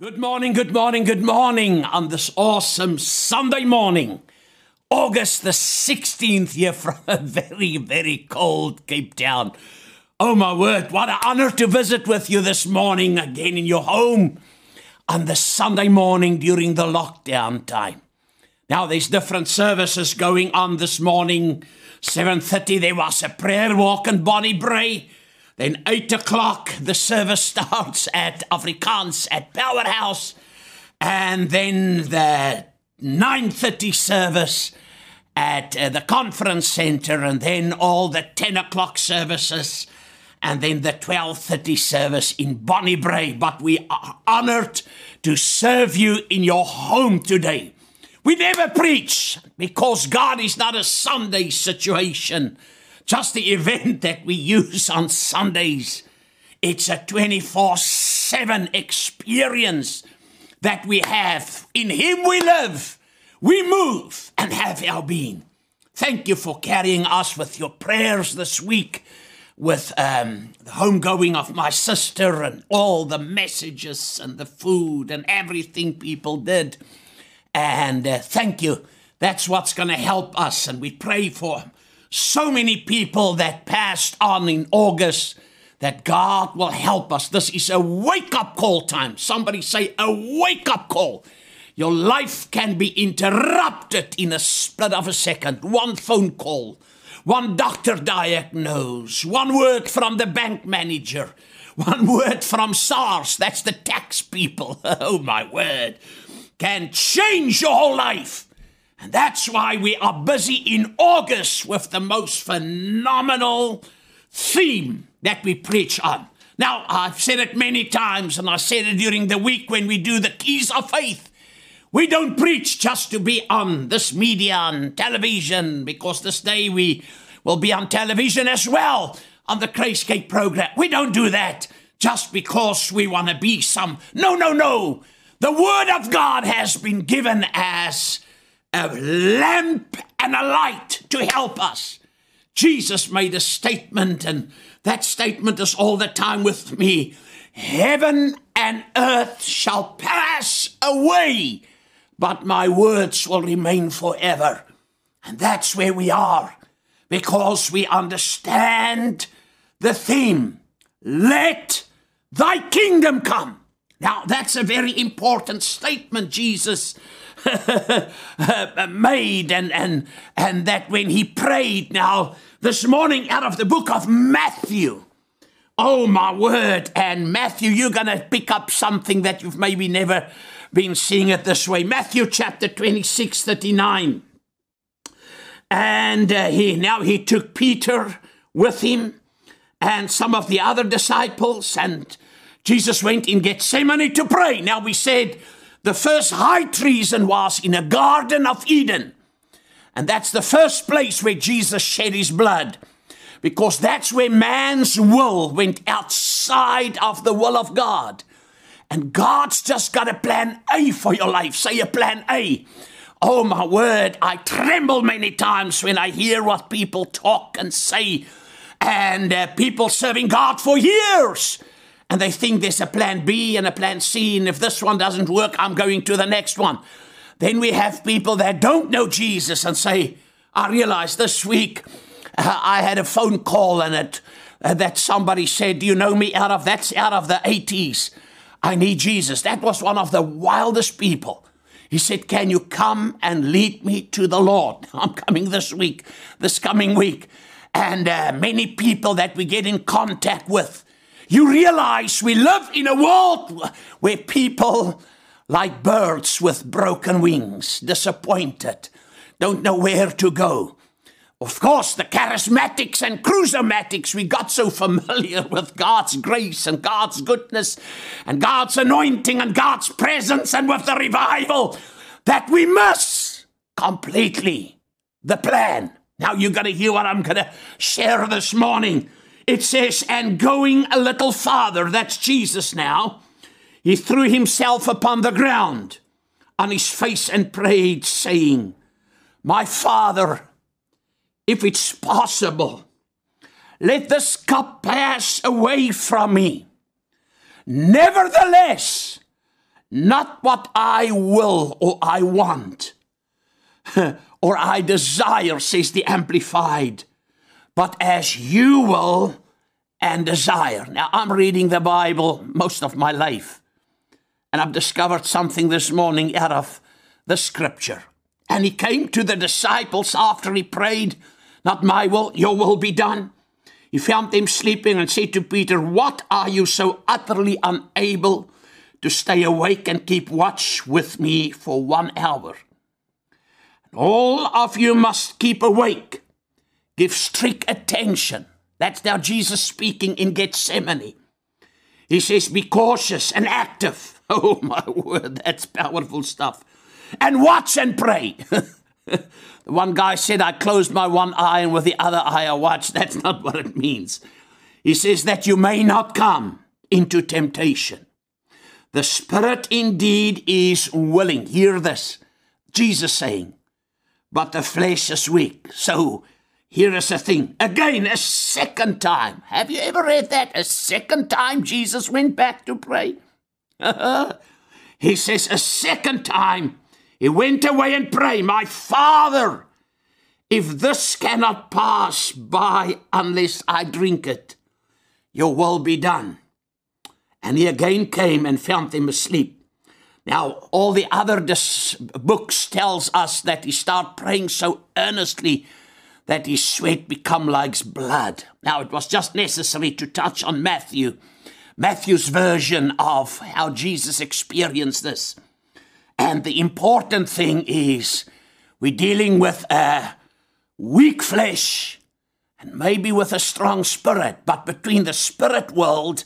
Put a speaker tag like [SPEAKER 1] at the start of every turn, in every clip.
[SPEAKER 1] Good morning, good morning, good morning on this awesome Sunday morning, August the 16th, here from a very, very cold Cape Town. Oh my word, what an honor to visit with you this morning again in your home on the Sunday morning during the lockdown time. Now there's different services going on this morning. 7:30 there was a prayer walk in Bonnie Brae. Then 8 o'clock, the service starts at Afrikaans at Powerhouse. And then the 9.30 service at uh, the conference center. And then all the 10 o'clock services. And then the 12.30 service in Bonnie Brae. But we are honored to serve you in your home today. We never preach because God is not a Sunday situation just the event that we use on Sundays. It's a 24 7 experience that we have. In Him we live, we move, and have our being. Thank you for carrying us with your prayers this week, with um, the homegoing of my sister, and all the messages, and the food, and everything people did. And uh, thank you. That's what's going to help us. And we pray for so many people that passed on in August that God will help us. This is a wake up call time. Somebody say, a wake up call. Your life can be interrupted in a split of a second. One phone call, one doctor diagnose, one word from the bank manager, one word from SARS, that's the tax people. oh my word, can change your whole life. And that's why we are busy in August with the most phenomenal theme that we preach on. Now, I've said it many times, and I said it during the week when we do the keys of faith. We don't preach just to be on this media and television, because this day we will be on television as well on the Grayscape program. We don't do that just because we want to be some. No, no, no. The Word of God has been given as a lamp and a light to help us. Jesus made a statement, and that statement is all the time with me. Heaven and earth shall pass away, but my words will remain forever. And that's where we are, because we understand the theme let thy kingdom come. Now, that's a very important statement Jesus made and, and, and that when he prayed now this morning out of the book of Matthew. Oh my word. And Matthew, you're going to pick up something that you've maybe never been seeing it this way. Matthew chapter 26, 39. And uh, he now he took Peter with him and some of the other disciples, and Jesus went in Gethsemane to pray. Now we said the first high treason was in a Garden of Eden. And that's the first place where Jesus shed his blood. Because that's where man's will went outside of the will of God. And God's just got a plan A for your life. Say a plan A. Oh my word, I tremble many times when I hear what people talk and say. And uh, people serving God for years and they think there's a plan B and a plan C, and if this one doesn't work, I'm going to the next one. Then we have people that don't know Jesus and say, I realized this week uh, I had a phone call and it uh, that somebody said, Do you know me out of that's out of the 80s? I need Jesus. That was one of the wildest people. He said, Can you come and lead me to the Lord? I'm coming this week, this coming week. And uh, many people that we get in contact with, you realize we live in a world where people, like birds with broken wings, disappointed, don't know where to go. Of course, the charismatics and charismatics, we got so familiar with God's grace and God's goodness and God's anointing and God's presence and with the revival that we miss completely the plan. Now, you're going to hear what I'm going to share this morning. It says, and going a little farther, that's Jesus now, he threw himself upon the ground on his face and prayed, saying, My Father, if it's possible, let this cup pass away from me. Nevertheless, Not what I will or I want or I desire, says the Amplified, but as you will and desire. Now, I'm reading the Bible most of my life, and I've discovered something this morning out of the scripture. And he came to the disciples after he prayed, Not my will, your will be done. He found them sleeping and said to Peter, What are you so utterly unable to stay awake and keep watch with me for one hour? All of you must keep awake. Give strict attention. That's now Jesus speaking in Gethsemane. He says, Be cautious and active. Oh, my word, that's powerful stuff. And watch and pray. one guy said, I closed my one eye and with the other eye I watched. That's not what it means. He says that you may not come into temptation. The spirit indeed is willing. Hear this. Jesus saying, but the flesh is weak. So here is the thing. Again, a second time. Have you ever read that? A second time Jesus went back to pray. he says, a second time he went away and prayed, My Father, if this cannot pass by unless I drink it, your will be done. And he again came and found them asleep. Now, all the other dis- books tells us that he started praying so earnestly that his sweat become like blood. Now, it was just necessary to touch on Matthew, Matthew's version of how Jesus experienced this. And the important thing is we're dealing with a weak flesh and maybe with a strong spirit, but between the spirit world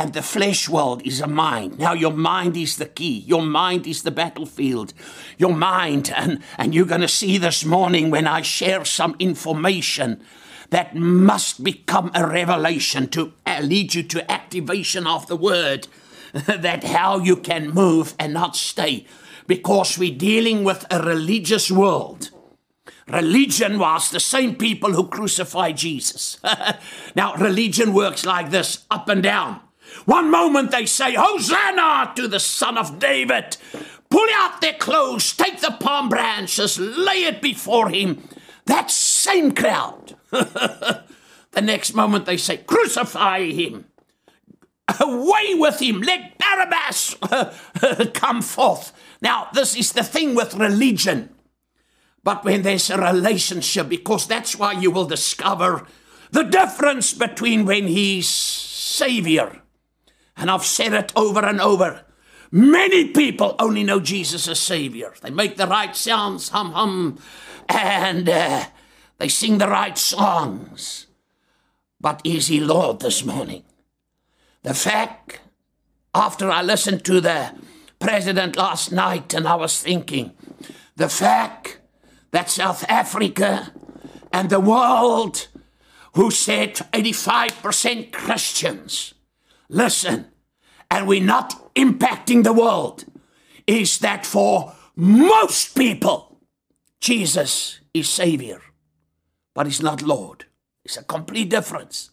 [SPEAKER 1] and the flesh world is a mind. Now, your mind is the key. Your mind is the battlefield. Your mind, and, and you're going to see this morning when I share some information that must become a revelation to uh, lead you to activation of the word, that how you can move and not stay. Because we're dealing with a religious world. Religion was the same people who crucified Jesus. now, religion works like this up and down. One moment they say, Hosanna to the Son of David. Pull out their clothes, take the palm branches, lay it before him. That same crowd. the next moment they say, Crucify him. Away with him. Let Barabbas come forth. Now, this is the thing with religion. But when there's a relationship, because that's why you will discover the difference between when he's Savior and I've said it over and over. Many people only know Jesus as Savior. They make the right sounds, hum hum, and uh, they sing the right songs. But is He Lord this morning? The fact, after I listened to the president last night, and I was thinking, the fact that South Africa and the world, who said 85% Christians, listen, and we're not impacting the world, is that for most people, Jesus is Savior, but He's not Lord. It's a complete difference.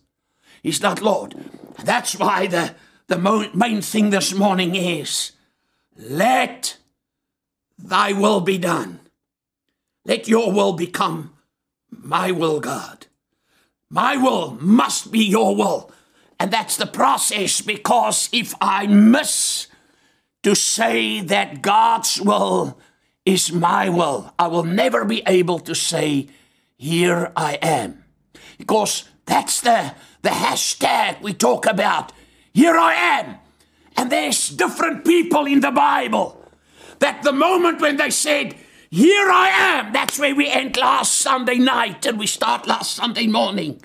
[SPEAKER 1] He's not Lord. That's why the, the main thing this morning is let thy will be done. Let your will become my will, God. My will must be your will. And that's the process because if I miss to say that God's will is my will, I will never be able to say, Here I am. Because that's the, the hashtag we talk about. Here I am. And there's different people in the Bible that the moment when they said, Here I am, that's where we end last Sunday night and we start last Sunday morning.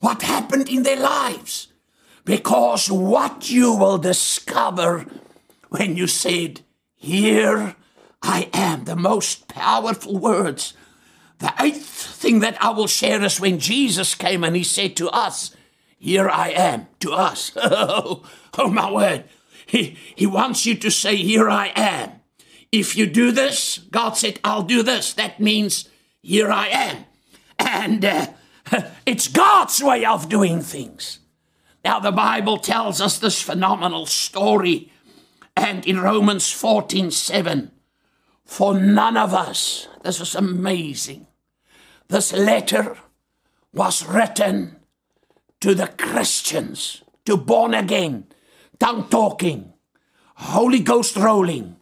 [SPEAKER 1] What happened in their lives? Because what you will discover when you said, Here I am, the most powerful words. The eighth thing that I will share is when Jesus came and he said to us, Here I am, to us. oh, my word. He, he wants you to say, Here I am. If you do this, God said, I'll do this. That means, Here I am. And uh, it's God's way of doing things. Now, the Bible tells us this phenomenal story And in Romans 14 7, for none of us, this is amazing. This letter was written to the Christians, to born again, tongue talking, Holy Ghost rolling,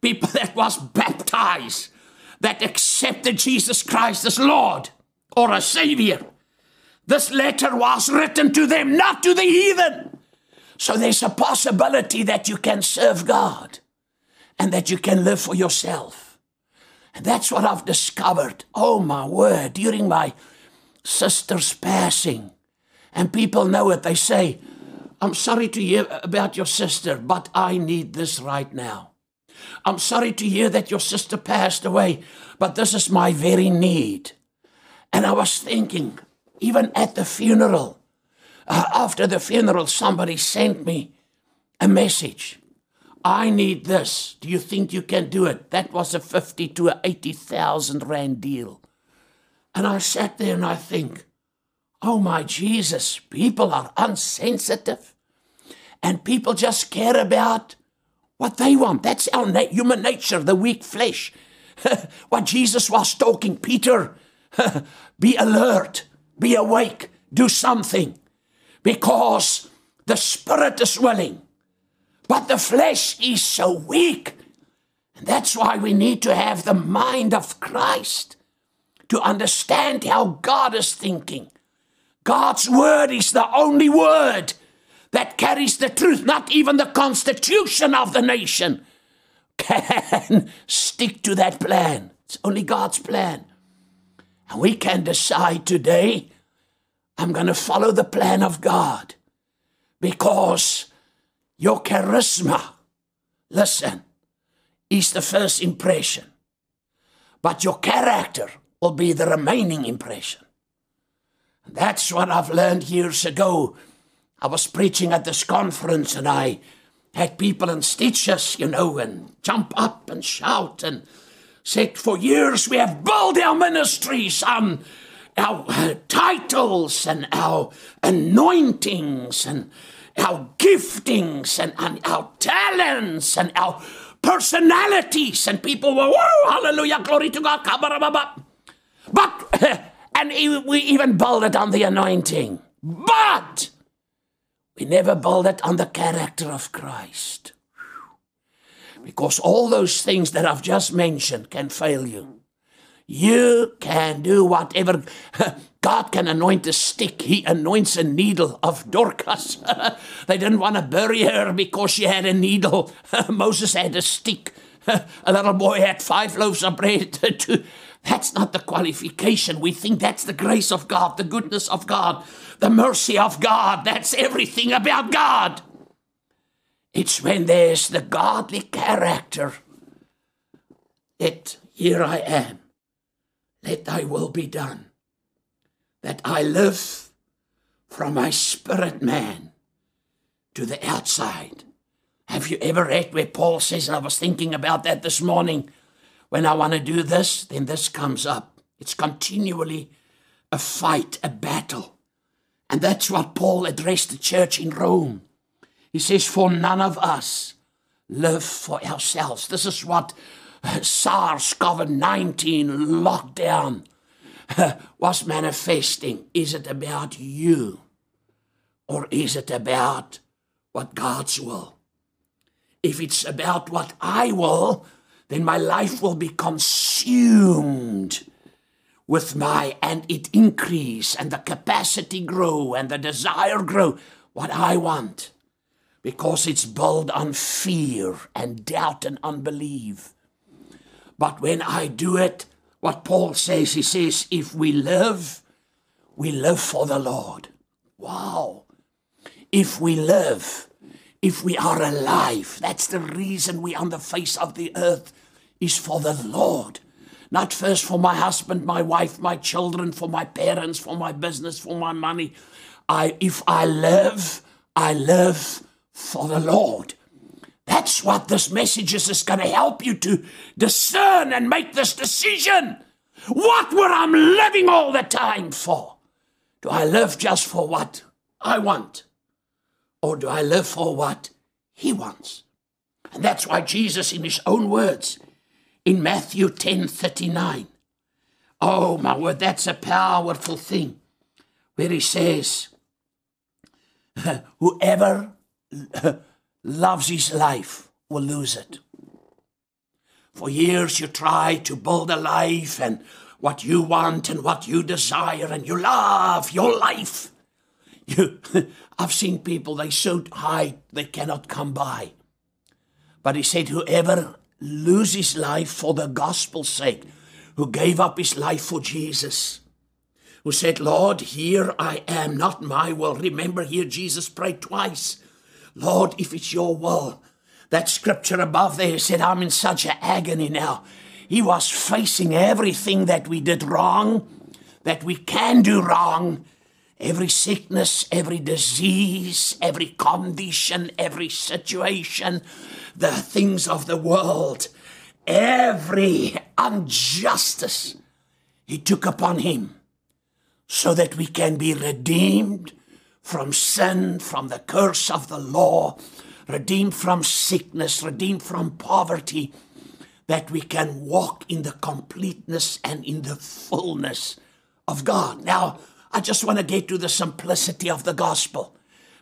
[SPEAKER 1] people that was baptized, that accepted Jesus Christ as Lord or a Savior. This letter was written to them, not to the heathen. So there's a possibility that you can serve God and that you can live for yourself. And that's what I've discovered. Oh my word, during my sister's passing. And people know it. They say, I'm sorry to hear about your sister, but I need this right now. I'm sorry to hear that your sister passed away, but this is my very need. And I was thinking, even at the funeral, uh, after the funeral, somebody sent me a message. I need this. Do you think you can do it? That was a 50 to a 80,000 rand deal. And I sat there and I think, oh my Jesus, people are unsensitive. And people just care about what they want. That's our na- human nature, the weak flesh. what Jesus was talking, Peter, be alert, be awake, do something. Because the spirit is willing, but the flesh is so weak. And that's why we need to have the mind of Christ to understand how God is thinking. God's word is the only word that carries the truth, not even the constitution of the nation can stick to that plan. It's only God's plan. And we can decide today I'm going to follow the plan of God because your charisma, listen, is the first impression. But your character will be the remaining impression. That's what I've learned years ago. I was preaching at this conference and I had people in stitches, you know, and jump up and shout and said, For years we have built our ministries on our uh, titles and our anointings and our giftings and, and our talents and our personalities. And people were, whoa, hallelujah, glory to God. But, and we even build it on the anointing. But we never build it on the character of Christ. Because all those things that I've just mentioned can fail you. You can do whatever. God can anoint a stick. He anoints a needle of Dorcas. they didn't want to bury her because she had a needle. Moses had a stick. a little boy had five loaves of bread. That's not the qualification. We think that's the grace of God, the goodness of God, the mercy of God. That's everything about God. It's when there's the godly character that here I am, let thy will be done, that I live from my spirit man to the outside. Have you ever read where Paul says, and I was thinking about that this morning, when I want to do this, then this comes up. It's continually a fight, a battle. And that's what Paul addressed the church in Rome. He says, For none of us live for ourselves. This is what SARS CoV 19 lockdown was manifesting. Is it about you? Or is it about what God's will? If it's about what I will, then my life will be consumed with my, and it increase, and the capacity grow, and the desire grow, what I want, because it's built on fear and doubt and unbelief. But when I do it, what Paul says, he says, if we live, we live for the Lord. Wow. If we live, if we are alive, that's the reason we on the face of the earth is for the Lord. Not first for my husband, my wife, my children, for my parents, for my business, for my money. I, if I live, I live for the Lord. That's what this message is, is going to help you to discern and make this decision. What would I'm living all the time for? Do I live just for what I want? Or do I live for what He wants? And that's why Jesus, in his own words, in Matthew 10 39, oh my word, that's a powerful thing, where he says, Whoever loves his life will lose it. For years you try to build a life and what you want and what you desire, and you love your life. You, I've seen people, they so high they cannot come by. But he said, Whoever loses life for the gospel's sake, who gave up his life for Jesus, who said, Lord, here I am, not my will. Remember, here Jesus prayed twice. Lord, if it's your will. That scripture above there said, I'm in such an agony now. He was facing everything that we did wrong, that we can do wrong, every sickness, every disease, every condition, every situation, the things of the world, every injustice he took upon him so that we can be redeemed from sin, from the curse of the law, redeemed from sickness, redeemed from poverty, that we can walk in the completeness and in the fullness of God. Now, I just want to get to the simplicity of the gospel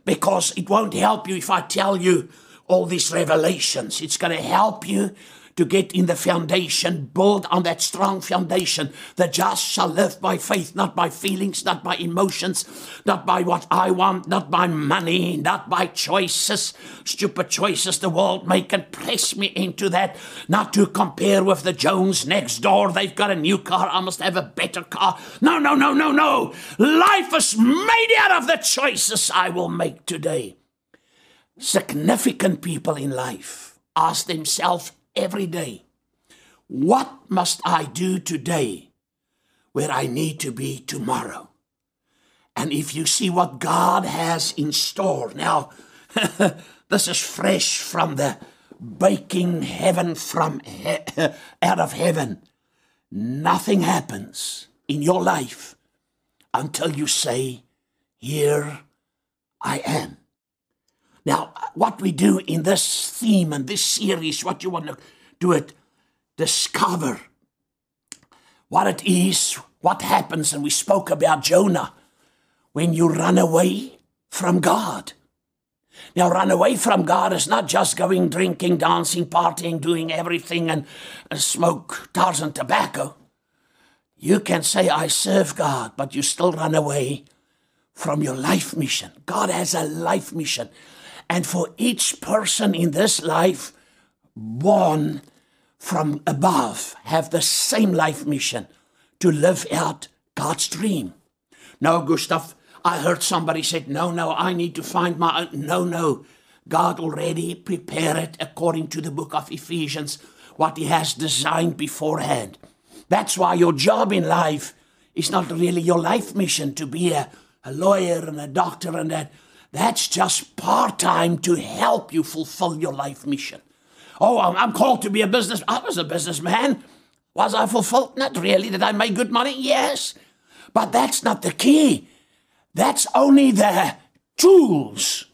[SPEAKER 1] because it won't help you if I tell you all these revelations. It's going to help you to get in the foundation, build on that strong foundation. The just shall live by faith, not by feelings, not by emotions, not by what I want, not by money, not by choices, stupid choices the world make and press me into that, not to compare with the Jones next door. They've got a new car, I must have a better car. No, no, no, no, no. Life is made out of the choices I will make today. Significant people in life ask themselves every day. What must I do today where I need to be tomorrow? And if you see what God has in store, now, this is fresh from the baking heaven from he- out of heaven. Nothing happens in your life until you say, Here I am. Now, what we do in this theme and this series, what you want to do it, discover what it is, what happens, and we spoke about Jonah when you run away from God. Now, run away from God is not just going drinking, dancing, partying, doing everything and, and smoke tars and tobacco. You can say, I serve God, but you still run away from your life mission. God has a life mission. And for each person in this life born from above have the same life mission to live out God's dream. No, Gustav, I heard somebody said, no, no, I need to find my own. No, no. God already prepared it according to the book of Ephesians, what He has designed beforehand. That's why your job in life is not really your life mission to be a, a lawyer and a doctor and that. That's just part time to help you fulfill your life mission. Oh, I'm called to be a business. I was a businessman. Was I fulfilled? Not really. Did I make good money? Yes. But that's not the key. That's only the tools.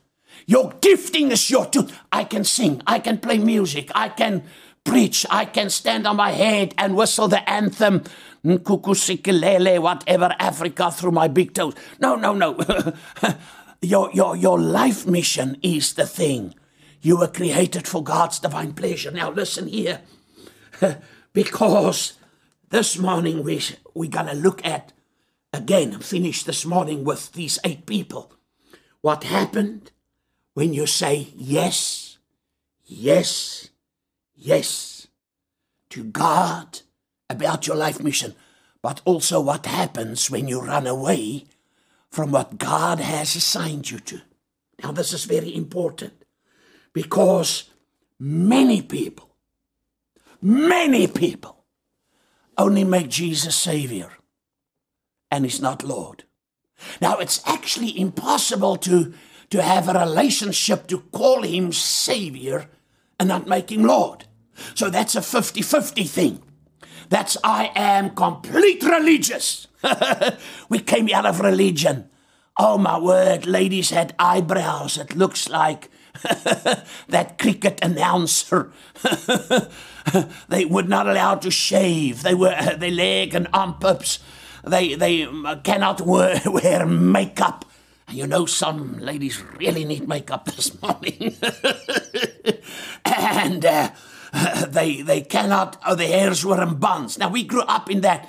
[SPEAKER 1] Your gifting is your tool. I can sing. I can play music. I can preach. I can stand on my head and whistle the anthem, Nkosi Sikelele, whatever, Africa through my big toes. No, no, no. your, your, your life mission is the thing. You were created for God's divine pleasure. Now, listen here, because this morning we, we're going to look at, again, finish this morning with these eight people. What happened when you say yes, yes, yes to God about your life mission, but also what happens when you run away from what God has assigned you to. Now, this is very important because many people, many people only make Jesus Savior and He's not Lord. Now, it's actually impossible to, to have a relationship to call Him Savior and not make Him Lord. So that's a 50 50 thing. That's I am complete religious. we came out of religion. Oh my word, ladies had eyebrows. It looks like that cricket announcer. they were not allowed to shave. They were their leg and arm pups. They they cannot wear, wear makeup. You know, some ladies really need makeup this morning, and uh, they they cannot. Oh, their hairs were in buns. Now we grew up in that.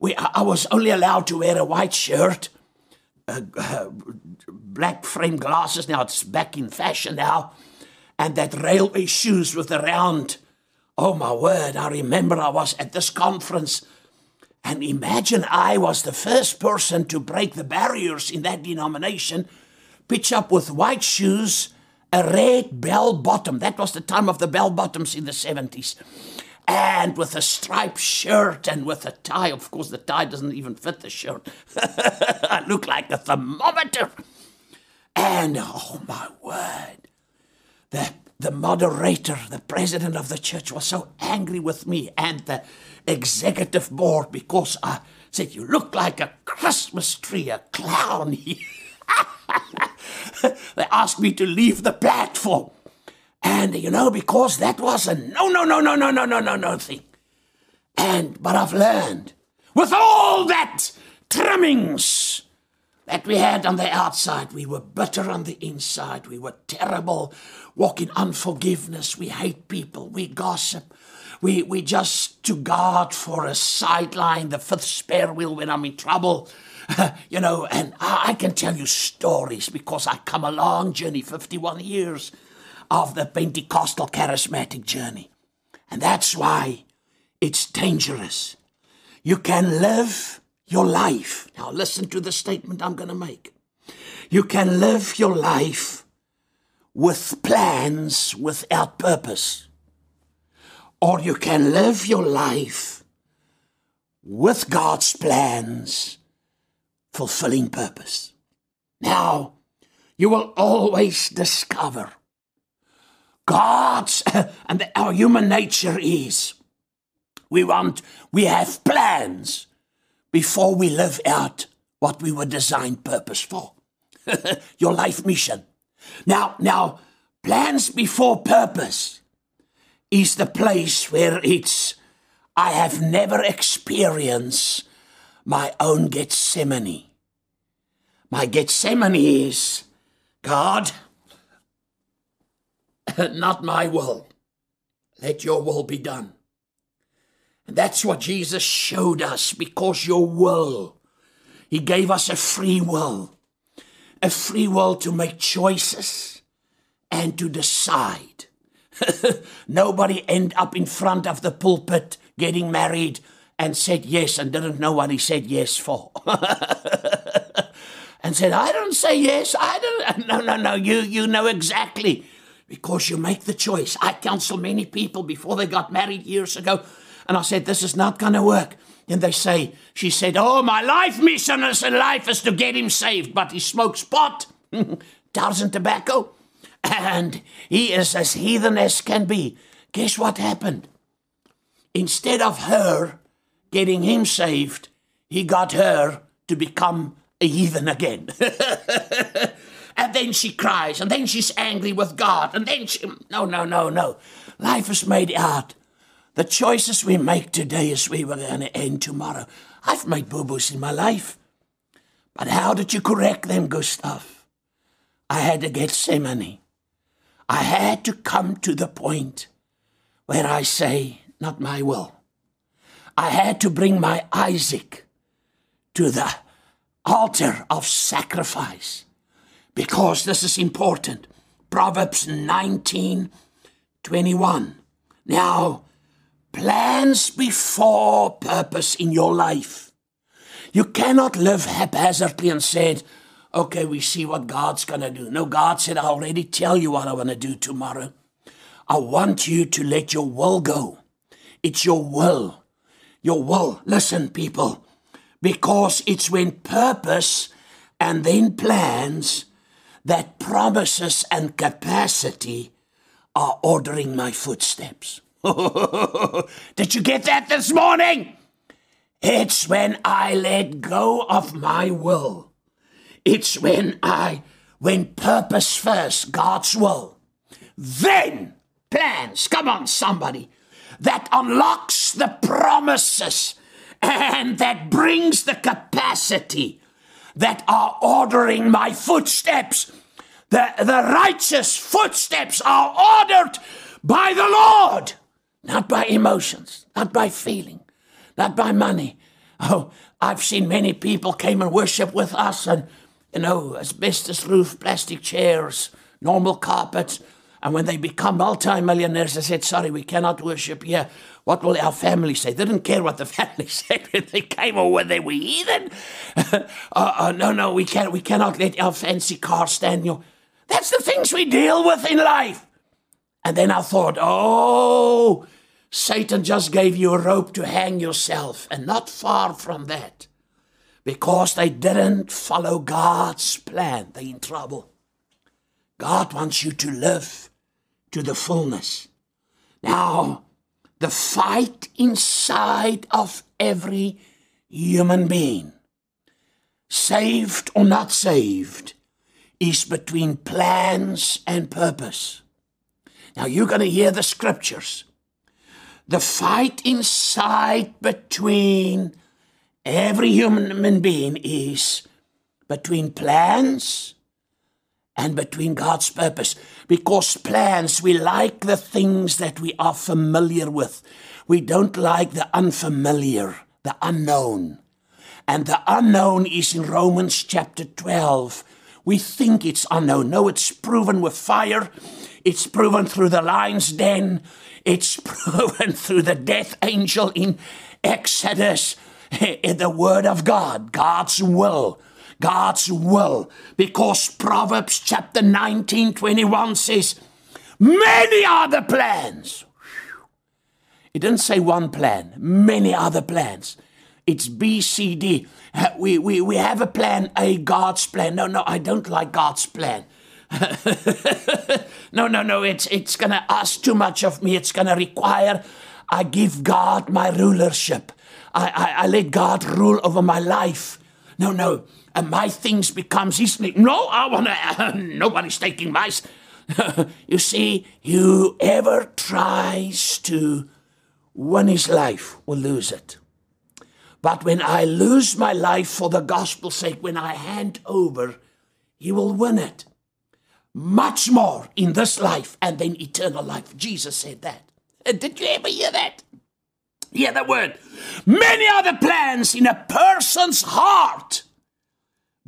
[SPEAKER 1] We I was only allowed to wear a white shirt. Uh, uh, black frame glasses. Now it's back in fashion now. And that railway shoes with the round. Oh my word, I remember I was at this conference. And imagine I was the first person to break the barriers in that denomination, pitch up with white shoes, a red bell bottom. That was the time of the bell bottoms in the 70s. And with a striped shirt and with a tie. Of course, the tie doesn't even fit the shirt. I look like a thermometer. And oh my word, the, the moderator, the president of the church, was so angry with me and the executive board because I said, You look like a Christmas tree, a clown. they asked me to leave the platform. And you know, because that was a no, no, no, no, no, no, no, no, no thing. And but I've learned with all that trimmings that we had on the outside. We were bitter on the inside. We were terrible, walking unforgiveness. We hate people. We gossip. We, we just to God for a sideline, the fifth spare wheel when I'm in trouble. you know, and I, I can tell you stories because I come a long journey, 51 years of the Pentecostal charismatic journey. And that's why it's dangerous. You can live your life. Now, listen to the statement I'm going to make. You can live your life with plans without purpose, or you can live your life with God's plans, fulfilling purpose. Now, you will always discover God's, and our human nature is we want, we have plans before we live out what we were designed purpose for. Your life mission. Now, now, plans before purpose is the place where it's, I have never experienced my own Gethsemane. My Gethsemane is, God, not my will. Let your will be done. And that's what Jesus showed us because your will, He gave us a free will, a free will to make choices and to decide. Nobody end up in front of the pulpit getting married and said yes and didn't know what he said yes for. and said, I don't say yes. I don't. No, no, no. You, you know exactly because you make the choice. I counsel many people before they got married years ago and I said, This is not going to work. And they say, She said, Oh, my life mission is in life is to get him saved, but he smokes pot, and tobacco, and he is as heathen as can be. Guess what happened? Instead of her getting him saved, he got her to become heathen again. and then she cries, and then she's angry with God, and then she. No, no, no, no. Life is made out the choices we make today is we were going to end tomorrow. I've made boo boos in my life. But how did you correct them, Gustav? I had to get Gethsemane. I had to come to the point where I say, Not my will. I had to bring my Isaac to the altar of sacrifice because this is important. Proverbs 19 21. Now, plans before purpose in your life. You cannot live haphazardly and said, okay, we see what God's going to do. No, God said, I already tell you what I want to do tomorrow. I want you to let your will go. It's your will. Your will. Listen, people, because it's when purpose and then plans that promises and capacity are ordering my footsteps. Did you get that this morning? It's when I let go of my will. It's when I, when purpose first, God's will, then plans, come on, somebody, that unlocks the promises and that brings the capacity that are ordering my footsteps. The, the righteous footsteps are ordered by the Lord, not by emotions, not by feeling, not by money. Oh, I've seen many people came and worship with us and, you know, asbestos roof, plastic chairs, normal carpets. And when they become multimillionaires, they said, sorry, we cannot worship here. What will our family say? They didn't care what the family said when they came or whether they were heathen. uh, uh, no, no, we, can't, we cannot let our fancy car stand. You That's the things we deal with in life. And then I thought, oh, Satan just gave you a rope to hang yourself, and not far from that. Because they didn't follow God's plan, they're in trouble. God wants you to live to the fullness. Now, the fight inside of every human being, saved or not saved, is between plans and purpose. Now, you're going to hear the scriptures. The fight inside between every human being is between plans and between God's purpose. Because plans, we like the things that we are familiar with. We don't like the unfamiliar, the unknown. And the unknown is in Romans chapter 12. We think it's unknown. No, it's proven with fire. It's proven through the lion's den. It's proven through the death angel in Exodus. The word of God, God's will God's will because Proverbs chapter 19 21 says, Many are the plans. It didn't say one plan, many other plans. It's B, C, D. We, we, we have a plan, a God's plan. No, no, I don't like God's plan. no, no, no, it's, it's going to ask too much of me. It's going to require I give God my rulership. I, I, I let God rule over my life. No, no and my things becomes his. No, I want to. Uh, nobody's taking my. you see, whoever tries to win his life will lose it. But when I lose my life for the gospel's sake, when I hand over, he will win it. Much more in this life and then eternal life. Jesus said that. Did you ever hear that? Hear the word. Many are the plans in a person's heart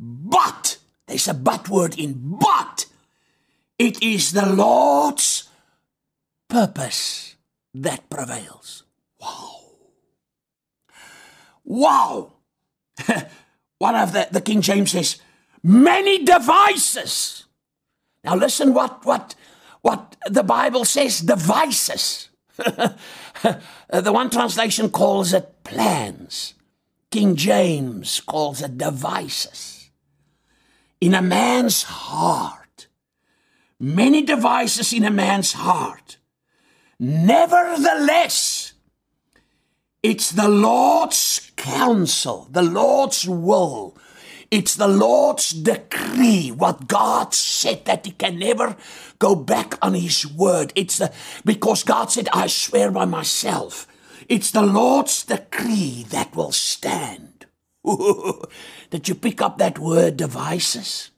[SPEAKER 1] but, there's a but word in but, it is the Lord's purpose that prevails. Wow. Wow. One of the, the King James says, many devices. Now listen what, what, what the Bible says, devices. the one translation calls it plans. King James calls it devices in a man's heart. Many devices in a man's heart. Nevertheless, it's the Lord's counsel, the Lord's will. It's the Lord's decree, what God said that He can never go back on His word. It's the, because God said, I swear by myself. It's the Lord's decree that will stand. Did you pick up that word devices?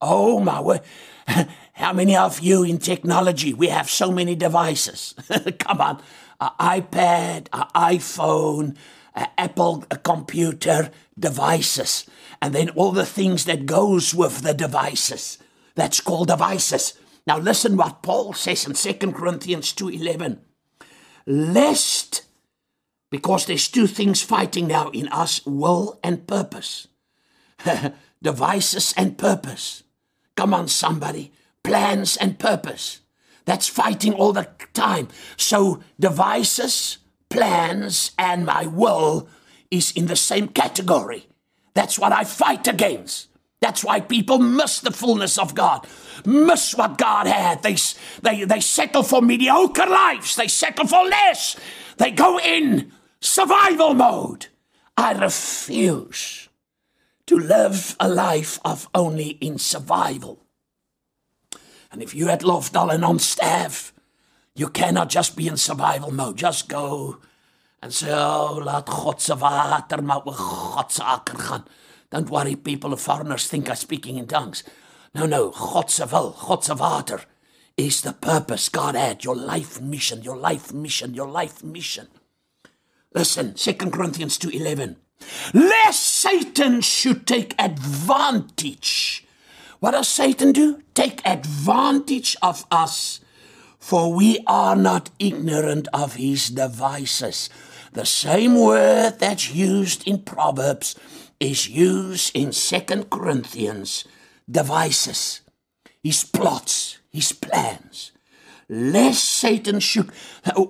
[SPEAKER 1] Oh my word. How many of you in technology? We have so many devices. Come on. An iPad, an iPhone, an Apple a computer, devices. And then all the things that goes with the devices. That's called devices. Now listen what Paul says in 2 Corinthians 2.11. Lest because there's two things fighting now in us will and purpose. Devices and purpose. Come on, somebody. Plans and purpose. That's fighting all the time. So, devices, plans, and my will is in the same category. That's what I fight against. That's why people miss the fullness of God, miss what God had. They, they, they settle for mediocre lives, they settle for less. They go in survival mode. I refuse to live a life of only in survival. And if you at Lofdal and on staff, you cannot just be in survival mode. Just go and say, oh, laat God se water maar oor God se akker gaan. Don't worry, people of foreigners think I'm speaking in tongues. No, no, God se wil, God se water is the purpose God had, your life mission, your life mission, your life mission. Listen, 2 Corinthians 2:11. Lest Satan should take advantage. What does Satan do? Take advantage of us, for we are not ignorant of his devices. The same word that's used in Proverbs is used in 2 Corinthians devices, his plots, his plans. Lest Satan should.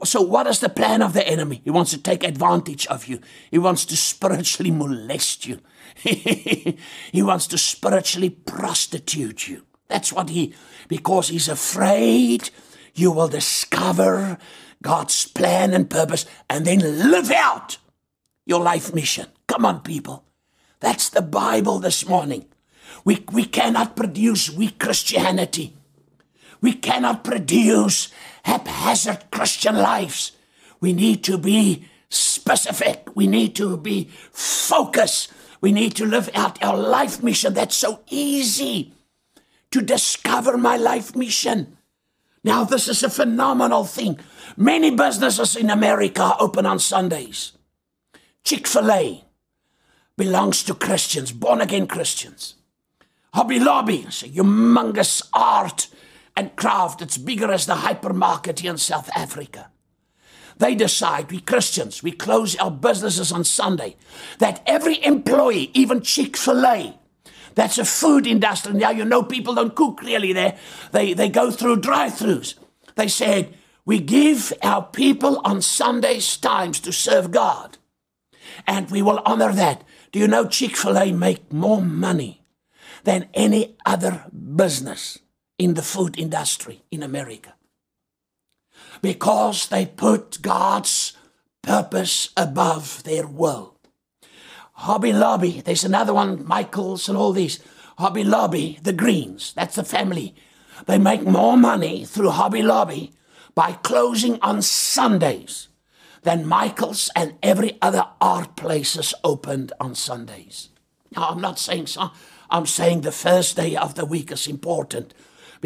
[SPEAKER 1] So, what is the plan of the enemy? He wants to take advantage of you, he wants to spiritually molest you, he wants to spiritually prostitute you. That's what he, because he's afraid you will discover God's plan and purpose and then live out your life mission. Come on, people. That's the Bible this morning. We, we cannot produce weak Christianity. We cannot produce haphazard Christian lives. We need to be specific. We need to be focused. We need to live out our life mission. That's so easy to discover my life mission. Now, this is a phenomenal thing. Many businesses in America open on Sundays. Chick fil A belongs to Christians, born again Christians. Hobby Lobby is a humongous art and craft that's bigger as the hypermarket here in South Africa. They decide, we Christians, we close our businesses on Sunday, that every employee, even Chick fil A, that's a food industry. Now, you know, people don't cook really there. They, they go through drive throughs. They said, We give our people on Sundays times to serve God, and we will honor that. Do you know Chick fil A make more money than any other business in the food industry in America? Because they put God's purpose above their will. Hobby Lobby, there's another one, Michaels and all these. Hobby Lobby, the Greens, that's the family. They make more money through Hobby Lobby by closing on Sundays than Michaels and every other art places opened on Sundays. Now, I'm not saying so. I'm saying the first day of the week is important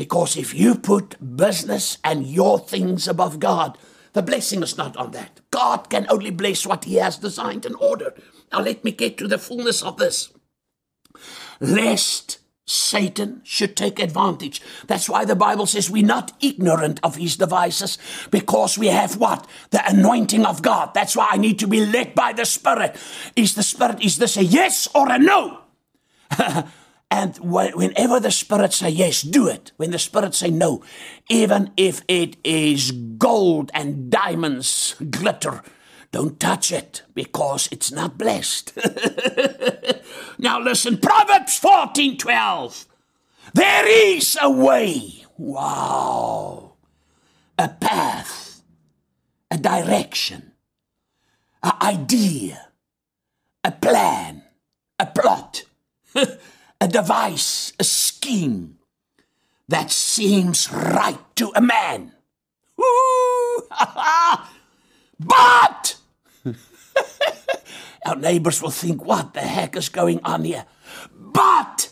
[SPEAKER 1] because if you put business and your things above God, the blessing is not on that. God can only bless what He has designed and ordered. Now let me get to the fullness of this. Lest Satan should take advantage. That's why the Bible says we're not ignorant of his devices because we have what? The anointing of God. That's why I need to be led by the Spirit. Is the Spirit, is this a yes or a no? and whenever the Spirit say yes, do it. When the Spirit say no, even if it is gold and diamonds glitter, don't touch it because it's not blessed. now listen, Proverbs 14 12. There is a way. Wow. A path, a direction, an idea, a plan, a plot, a device, a scheme that seems right to a man. but Our neighbors will think, what the heck is going on here? But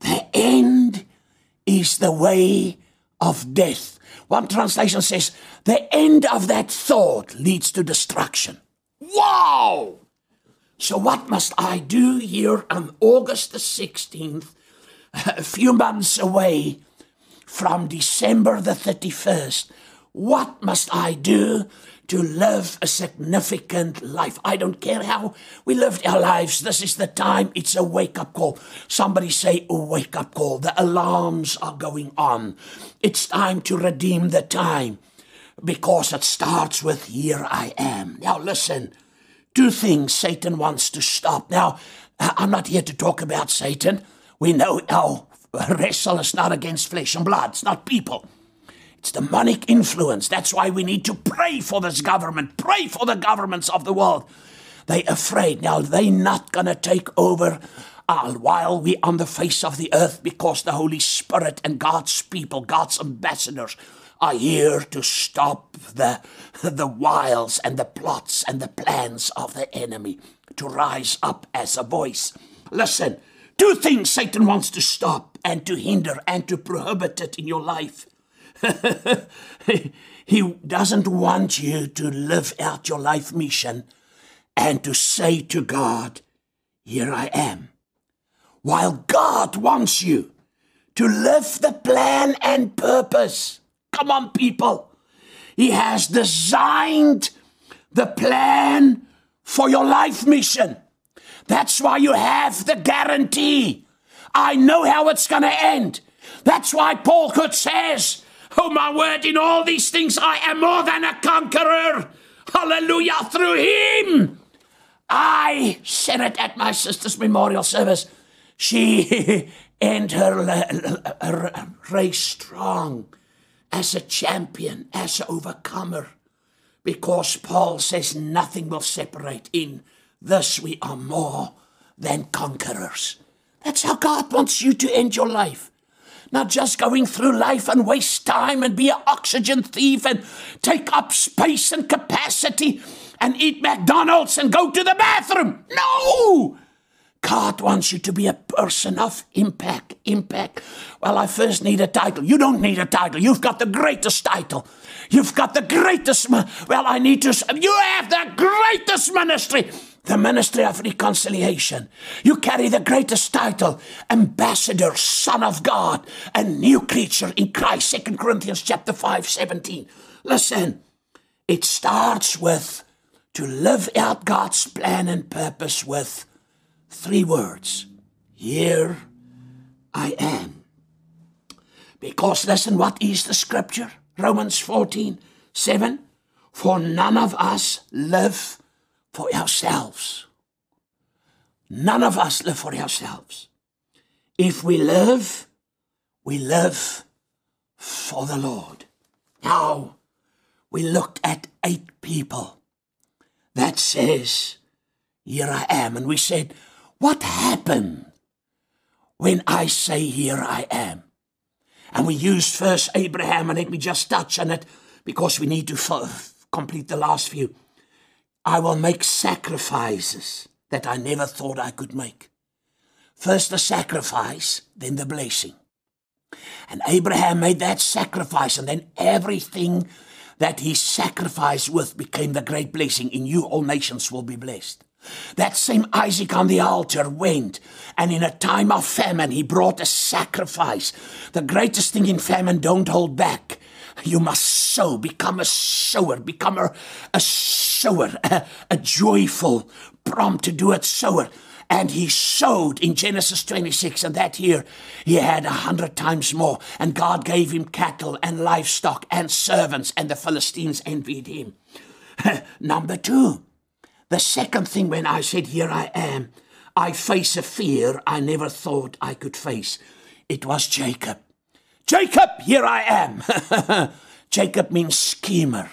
[SPEAKER 1] the end is the way of death. One translation says, the end of that thought leads to destruction. Wow! So, what must I do here on August the 16th, a few months away from December the 31st? What must I do to live a significant life. I don't care how we lived our lives. This is the time. It's a wake up call. Somebody say a wake up call. The alarms are going on. It's time to redeem the time because it starts with here I am. Now listen. Two things Satan wants to stop. Now, I'm not here to talk about Satan. We know our wrestle is not against flesh and blood. It's not people. It's demonic influence. That's why we need to pray for this government, pray for the governments of the world. They afraid now. They not gonna take over uh, while we on the face of the earth because the Holy Spirit and God's people, God's ambassadors, are here to stop the, the wiles and the plots and the plans of the enemy to rise up as a voice. Listen, two things Satan wants to stop and to hinder and to prohibit it in your life. he doesn't want you to live out your life mission and to say to God, Here I am. While God wants you to live the plan and purpose. Come on, people. He has designed the plan for your life mission. That's why you have the guarantee. I know how it's going to end. That's why Paul could says, Oh my word, in all these things I am more than a conqueror. Hallelujah, through him. I said it at my sister's memorial service. She ended her race strong as a champion, as an overcomer. Because Paul says nothing will separate. In this we are more than conquerors. That's how God wants you to end your life. Not just going through life and waste time and be an oxygen thief and take up space and capacity and eat McDonald's and go to the bathroom. No! God wants you to be a person of impact. Impact. Well, I first need a title. You don't need a title. You've got the greatest title. You've got the greatest. Well, I need to. You have the greatest ministry. The ministry of reconciliation. You carry the greatest title, ambassador, son of God, a new creature in Christ. Second Corinthians chapter 5, 17. Listen, it starts with to live out God's plan and purpose with three words Here I am. Because listen, what is the scripture? Romans 14 7. For none of us live for ourselves. None of us live for ourselves. If we live, we live for the Lord. Now, we looked at eight people that says, Here I am. And we said, what happened when I say, Here I am? And we used first Abraham, and let me just touch on it because we need to f- complete the last few. I will make sacrifices that I never thought I could make. First the sacrifice, then the blessing. And Abraham made that sacrifice, and then everything that he sacrificed with became the great blessing. In you, all nations will be blessed. That same Isaac on the altar went, and in a time of famine, he brought a sacrifice. The greatest thing in famine, don't hold back. You must sow, become a sower, become a, a sower, a, a joyful, prompt to do it sower. And he sowed in Genesis 26, and that year he had a hundred times more. And God gave him cattle and livestock and servants, and the Philistines envied him. Number two, the second thing, when I said, Here I am, I face a fear I never thought I could face. It was Jacob. Jacob, here I am. Jacob means schemer.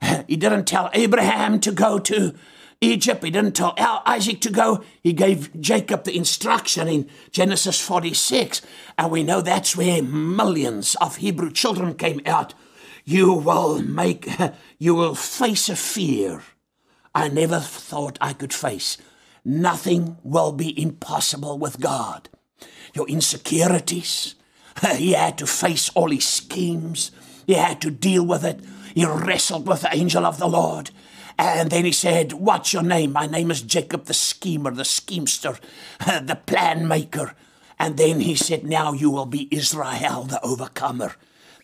[SPEAKER 1] He didn't tell Abraham to go to Egypt. He didn't tell Isaac to go. He gave Jacob the instruction in Genesis 46. And we know that's where millions of Hebrew children came out. You will make, you will face a fear I never thought I could face. Nothing will be impossible with God. Your insecurities, he had to face all his schemes, he had to deal with it. He wrestled with the angel of the Lord. And then he said, What's your name? My name is Jacob the schemer, the schemester, the plan maker. And then he said, Now you will be Israel the overcomer.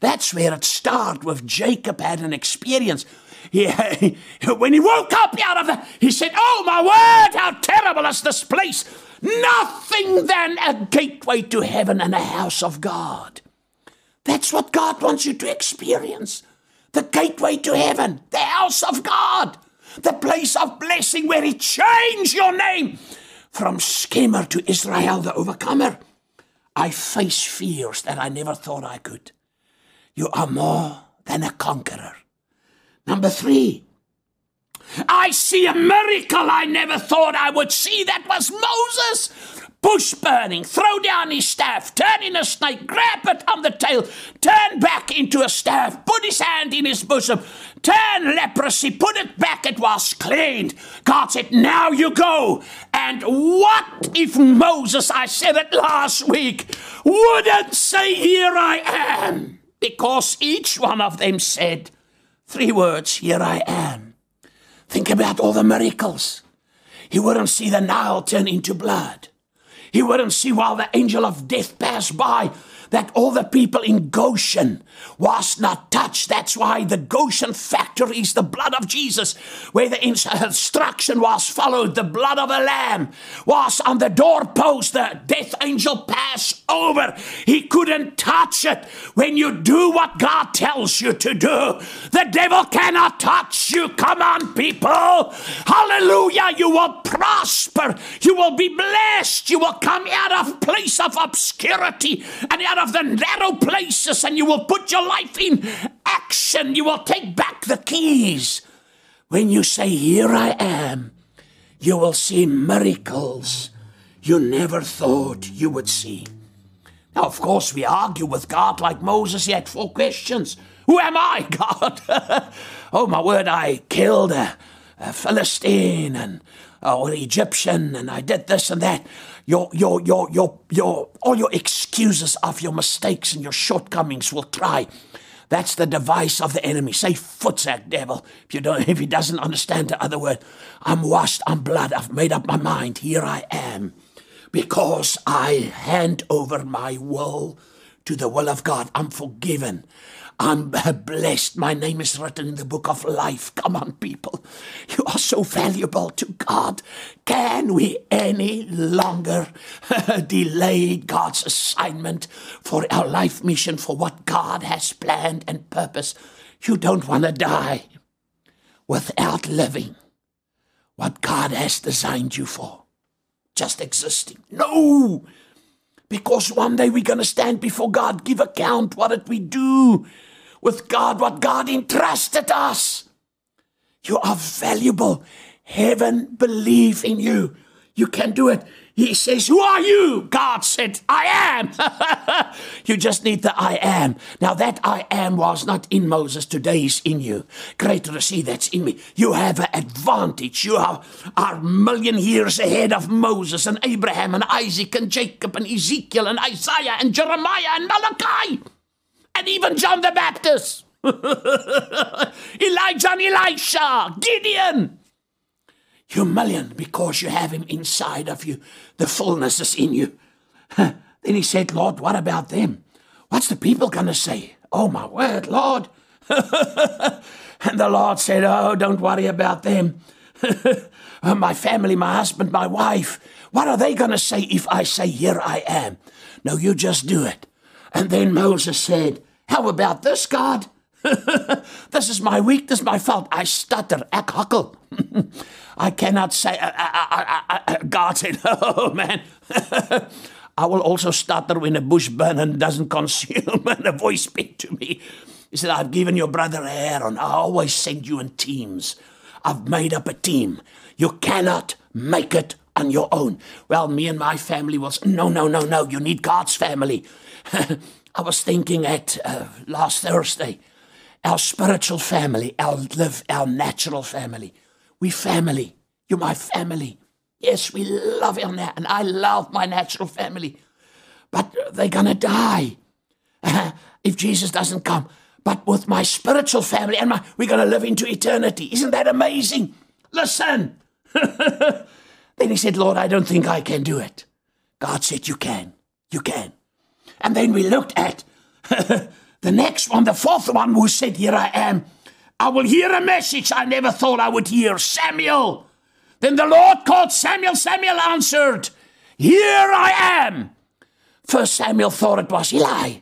[SPEAKER 1] That's where it started with Jacob had an experience he, when he woke up out of it, he said, Oh my word, how terrible is this place! Nothing than a gateway to heaven and a house of God. That's what God wants you to experience. The gateway to heaven, the house of God, the place of blessing where He changed your name from schemer to Israel the overcomer. I face fears that I never thought I could. You are more than a conqueror. Number three, I see a miracle I never thought I would see. That was Moses. Bush burning, throw down his staff, turn in a snake, grab it on the tail, turn back into a staff, put his hand in his bosom, turn leprosy, put it back, it was cleaned. God said, Now you go. And what if Moses, I said it last week, wouldn't say, Here I am? Because each one of them said three words, Here I am. Think about all the miracles. He wouldn't see the Nile turn into blood. He wouldn't see while the angel of death passed by that all the people in Goshen was not touched. That's why the Goshen factory is the blood of Jesus, where the instruction was followed. The blood of a lamb was on the doorpost. The death angel passed over. He couldn't touch it. When you do what God tells you to do, the devil cannot touch you. Come on, people. Hallelujah. You will prosper. You will be blessed. You will come out of place of obscurity and out of the narrow places and you will put your life in action. You will take back the keys. When you say, Here I am, you will see miracles you never thought you would see. Now, of course, we argue with God like Moses. He had four questions Who am I, God? oh, my word, I killed a, a Philistine and uh, or an Egyptian, and I did this and that your, your, your, your, your, all your excuses of your mistakes and your shortcomings will try. That's the device of the enemy. Say voetsek, devil. If you don't, if he doesn't understand the other word, I'm washed, I'm blood. I've made up my mind. Here I am, because I hand over my will to the will of God. I'm forgiven. I'm blessed. My name is written in the book of life. Come on, people. You are so valuable to God. Can we any longer delay God's assignment for our life mission, for what God has planned and purpose? You don't want to die without living what God has designed you for. Just existing. No! Because one day we're going to stand before God, give account. What did we do? With God what God entrusted us. You are valuable. Heaven believe in you. You can do it. He says, Who are you? God said, I am. you just need the I am. Now, that I am was not in Moses. Today is in you. Greater to see that's in me. You have an advantage. You are, are million years ahead of Moses and Abraham and Isaac and Jacob and Ezekiel and Isaiah and Jeremiah and Malachi and even John the Baptist, Elijah and Elisha, Gideon. You're million because you have him inside of you. The fullness is in you. then he said, Lord, what about them? What's the people going to say? Oh, my word, Lord. and the Lord said, Oh, don't worry about them. my family, my husband, my wife. What are they going to say if I say, Here I am? No, you just do it. And then Moses said, How about this, God? this is my weakness, my fault. I stutter, ek hakkel. I cannot say, uh, uh, uh, God said, Oh man, I will also stutter when a bush burns and doesn't consume, and a voice speak to me. He said, I've given your brother Aaron. I always send you in teams. I've made up a team. You cannot make it on your own. Well, me and my family was, no, no, no, no. You need God's family. I was thinking at uh, last Thursday, our spiritual family, our live, our natural family. We family. You're my family. Yes, we love our nat, and I love my natural family. But they're gonna die if Jesus doesn't come. But with my spiritual family and my, we're gonna live into eternity. Isn't that amazing? Listen. then he said, Lord, I don't think I can do it. God said, You can. You can. And then we looked at the next one, the fourth one, who said, Here I am. I will hear a message I never thought I would hear Samuel. Then the Lord called Samuel. Samuel answered, Here I am. First Samuel thought it was Eli.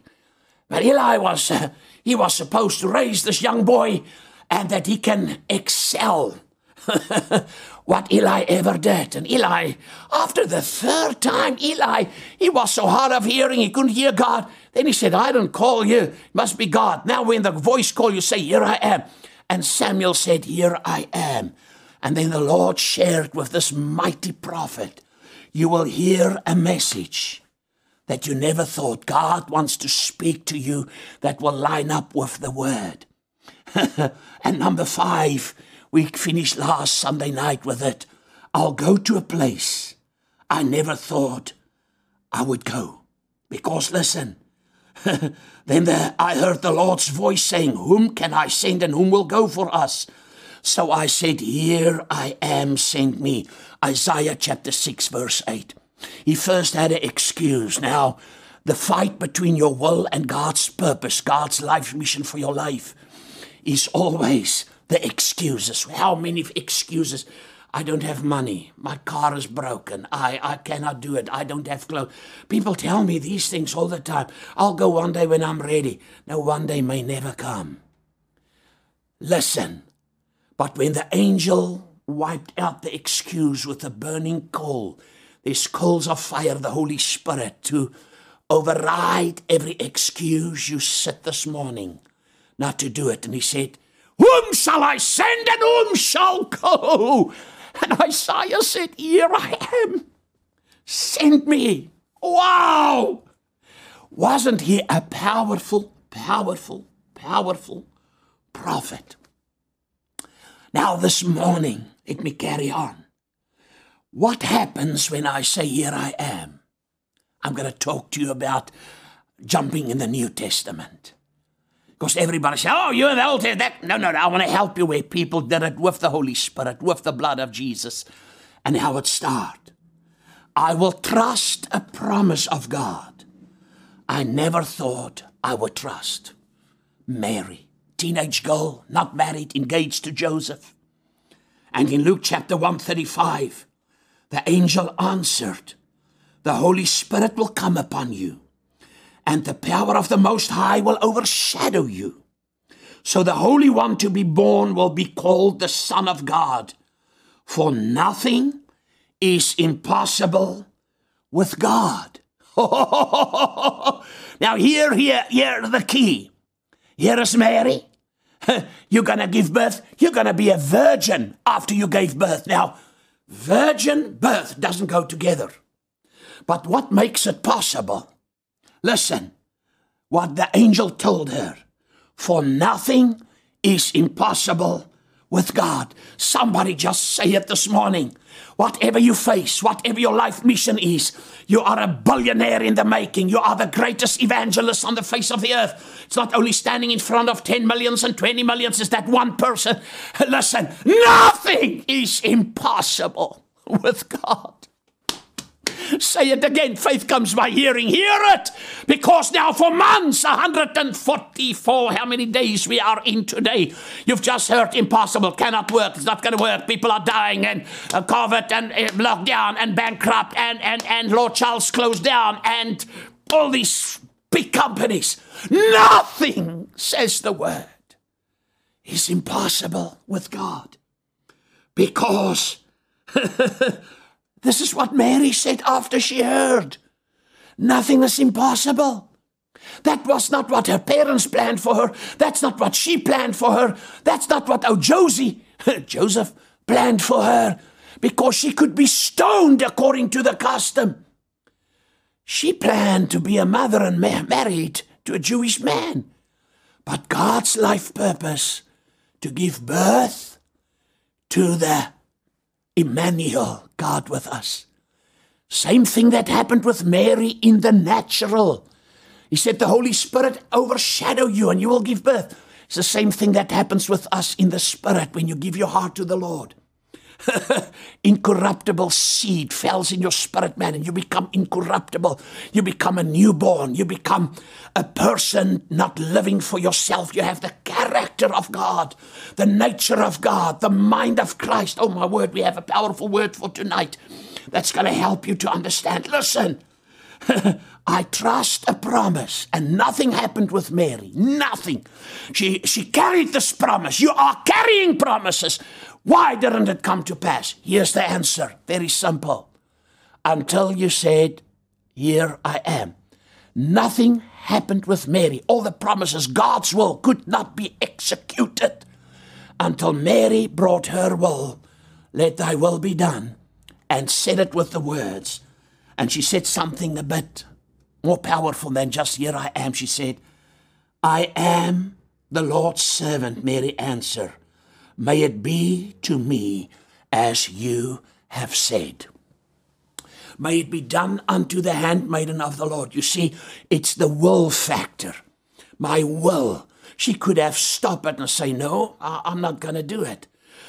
[SPEAKER 1] But Eli was, uh, he was supposed to raise this young boy and that he can excel what Eli ever did. And Eli, after the third time, Eli, he was so hard of hearing, he couldn't hear God. Then he said, I don't call you, it must be God. Now when the voice call you, say, Here I am. And Samuel said, Here I am. And then the Lord shared with this mighty prophet, you will hear a message that you never thought. God wants to speak to you that will line up with the word. and number five, we finished last Sunday night with it. I'll go to a place I never thought I would go. Because listen, then the, I heard the Lord's voice saying, Whom can I send and whom will go for us? So I said, Here I am, send me. Isaiah chapter 6, verse 8. He first had an excuse. Now, the fight between your will and God's purpose, God's life mission for your life, is always the excuses. How many excuses? I don't have money. My car is broken. I, I cannot do it. I don't have clothes. People tell me these things all the time. I'll go one day when I'm ready. No, one day may never come. Listen. But when the angel wiped out the excuse with a burning coal, there's coals of fire, the Holy Spirit, to override every excuse you set this morning not to do it. And he said, Whom shall I send and whom shall go? And Isaiah said, Here I am. Send me. Wow. Wasn't he a powerful, powerful, powerful prophet? Now, this morning, let me carry on. What happens when I say, Here I am? I'm going to talk to you about jumping in the New Testament. Because everybody says, oh, you're the Old Testament. No, no, no. I want to help you where people did it with the Holy Spirit, with the blood of Jesus, and how it started. I will trust a promise of God. I never thought I would trust. Mary, teenage girl, not married, engaged to Joseph. And in Luke chapter 135, the angel answered, The Holy Spirit will come upon you and the power of the Most High will overshadow you. So the Holy One to be born will be called the Son of God. For nothing is impossible with God. now, here, here, here, the key. Here is Mary. You're going to give birth. You're going to be a virgin after you gave birth. Now, virgin birth doesn't go together. But what makes it possible? Listen, what the angel told her. For nothing is impossible with God. Somebody just say it this morning. Whatever you face, whatever your life mission is, you are a billionaire in the making. You are the greatest evangelist on the face of the earth. It's not only standing in front of 10 millions and 20 millions, it's that one person. Listen, nothing is impossible with God. Say it again. Faith comes by hearing. Hear it. Because now for months, 144, how many days we are in today, you've just heard impossible, cannot work, it's not going to work. People are dying and uh, COVID and uh, lockdown and bankrupt and, and, and Lord Charles closed down and all these big companies. Nothing, says the word, is impossible with God. Because This is what Mary said after she heard. Nothing is impossible. That was not what her parents planned for her. That's not what she planned for her. That's not what oh Josie, Joseph planned for her because she could be stoned according to the custom. She planned to be a mother and ma- married to a Jewish man. But God's life purpose to give birth to the Emmanuel, God with us. Same thing that happened with Mary in the natural. He said, The Holy Spirit overshadow you and you will give birth. It's the same thing that happens with us in the Spirit when you give your heart to the Lord. incorruptible seed falls in your spirit, man, and you become incorruptible. You become a newborn. You become a person not living for yourself. You have the character of God, the nature of God, the mind of Christ. Oh, my word, we have a powerful word for tonight that's going to help you to understand. Listen. I trust a promise, and nothing happened with Mary. Nothing. She she carried this promise. You are carrying promises. Why didn't it come to pass? Here's the answer. Very simple. Until you said, Here I am. Nothing happened with Mary. All the promises, God's will, could not be executed until Mary brought her will. Let thy will be done, and said it with the words, And she said something a bit more powerful than just, Here I am. She said, I am the Lord's servant, Mary answered. May it be to me as you have said. May it be done unto the handmaiden of the Lord. You see, it's the will factor. My will. She could have stopped it and say, No, I'm not going to do it.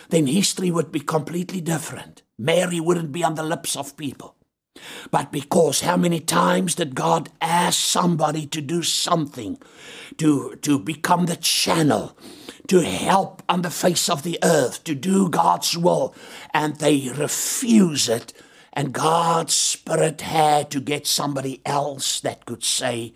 [SPEAKER 1] Then history would be completely different. Mary wouldn't be on the lips of people. But because how many times did God ask somebody to do something, to, to become the channel, to help on the face of the earth, to do God's will, and they refuse it, and God's Spirit had to get somebody else that could say,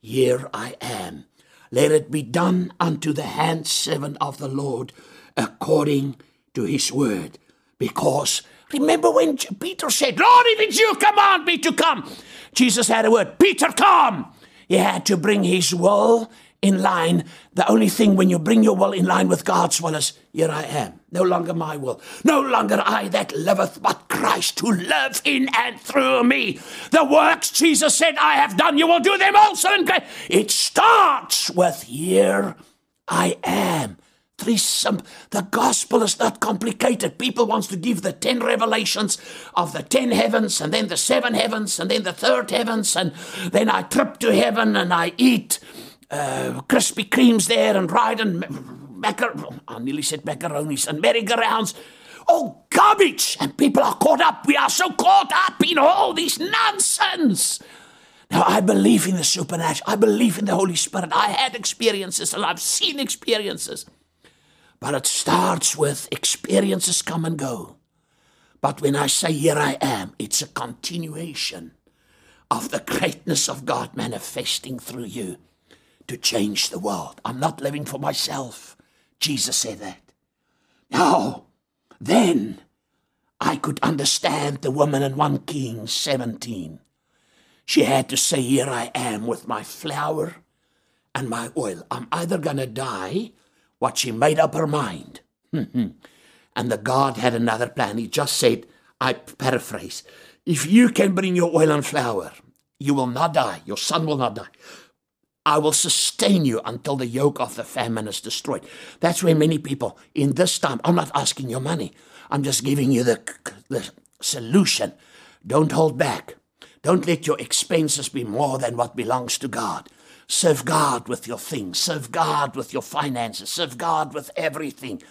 [SPEAKER 1] Here I am. Let it be done unto the hand servant of the Lord according to his word. Because remember when Peter said, Lord, if it's you, command me to come. Jesus had a word, Peter, come. He had to bring his will in line. The only thing when you bring your will in line with God's will is, Here I am. No longer my will. No longer I that liveth, but Christ who lives in and through me. The works Jesus said, I have done, you will do them also. It starts with, Here I am. The gospel is not complicated. People wants to give the ten revelations of the ten heavens, and then the seven heavens, and then the third heavens, and then I trip to heaven and I eat uh, Krispy Kremes there and ride and macar- I nearly said macaronis and merry-go-rounds. Oh, garbage! And people are caught up. We are so caught up in all this nonsense. Now, I believe in the supernatural. I believe in the Holy Spirit. I had experiences and I've seen experiences. But it starts with experiences come and go. But when I say, Here I am, it's a continuation of the greatness of God manifesting through you to change the world. I'm not living for myself. Jesus said that. Now, then I could understand the woman in 1 Kings 17. She had to say, Here I am with my flour and my oil. I'm either going to die, what she made up her mind. and the God had another plan. He just said, I paraphrase, if you can bring your oil and flour, you will not die. Your son will not die. I will sustain you until the yoke of the famine is destroyed. That's where many people in this time, I'm not asking your money, I'm just giving you the, the solution. Don't hold back. Don't let your expenses be more than what belongs to God. Serve God with your things, serve God with your finances, serve God with everything.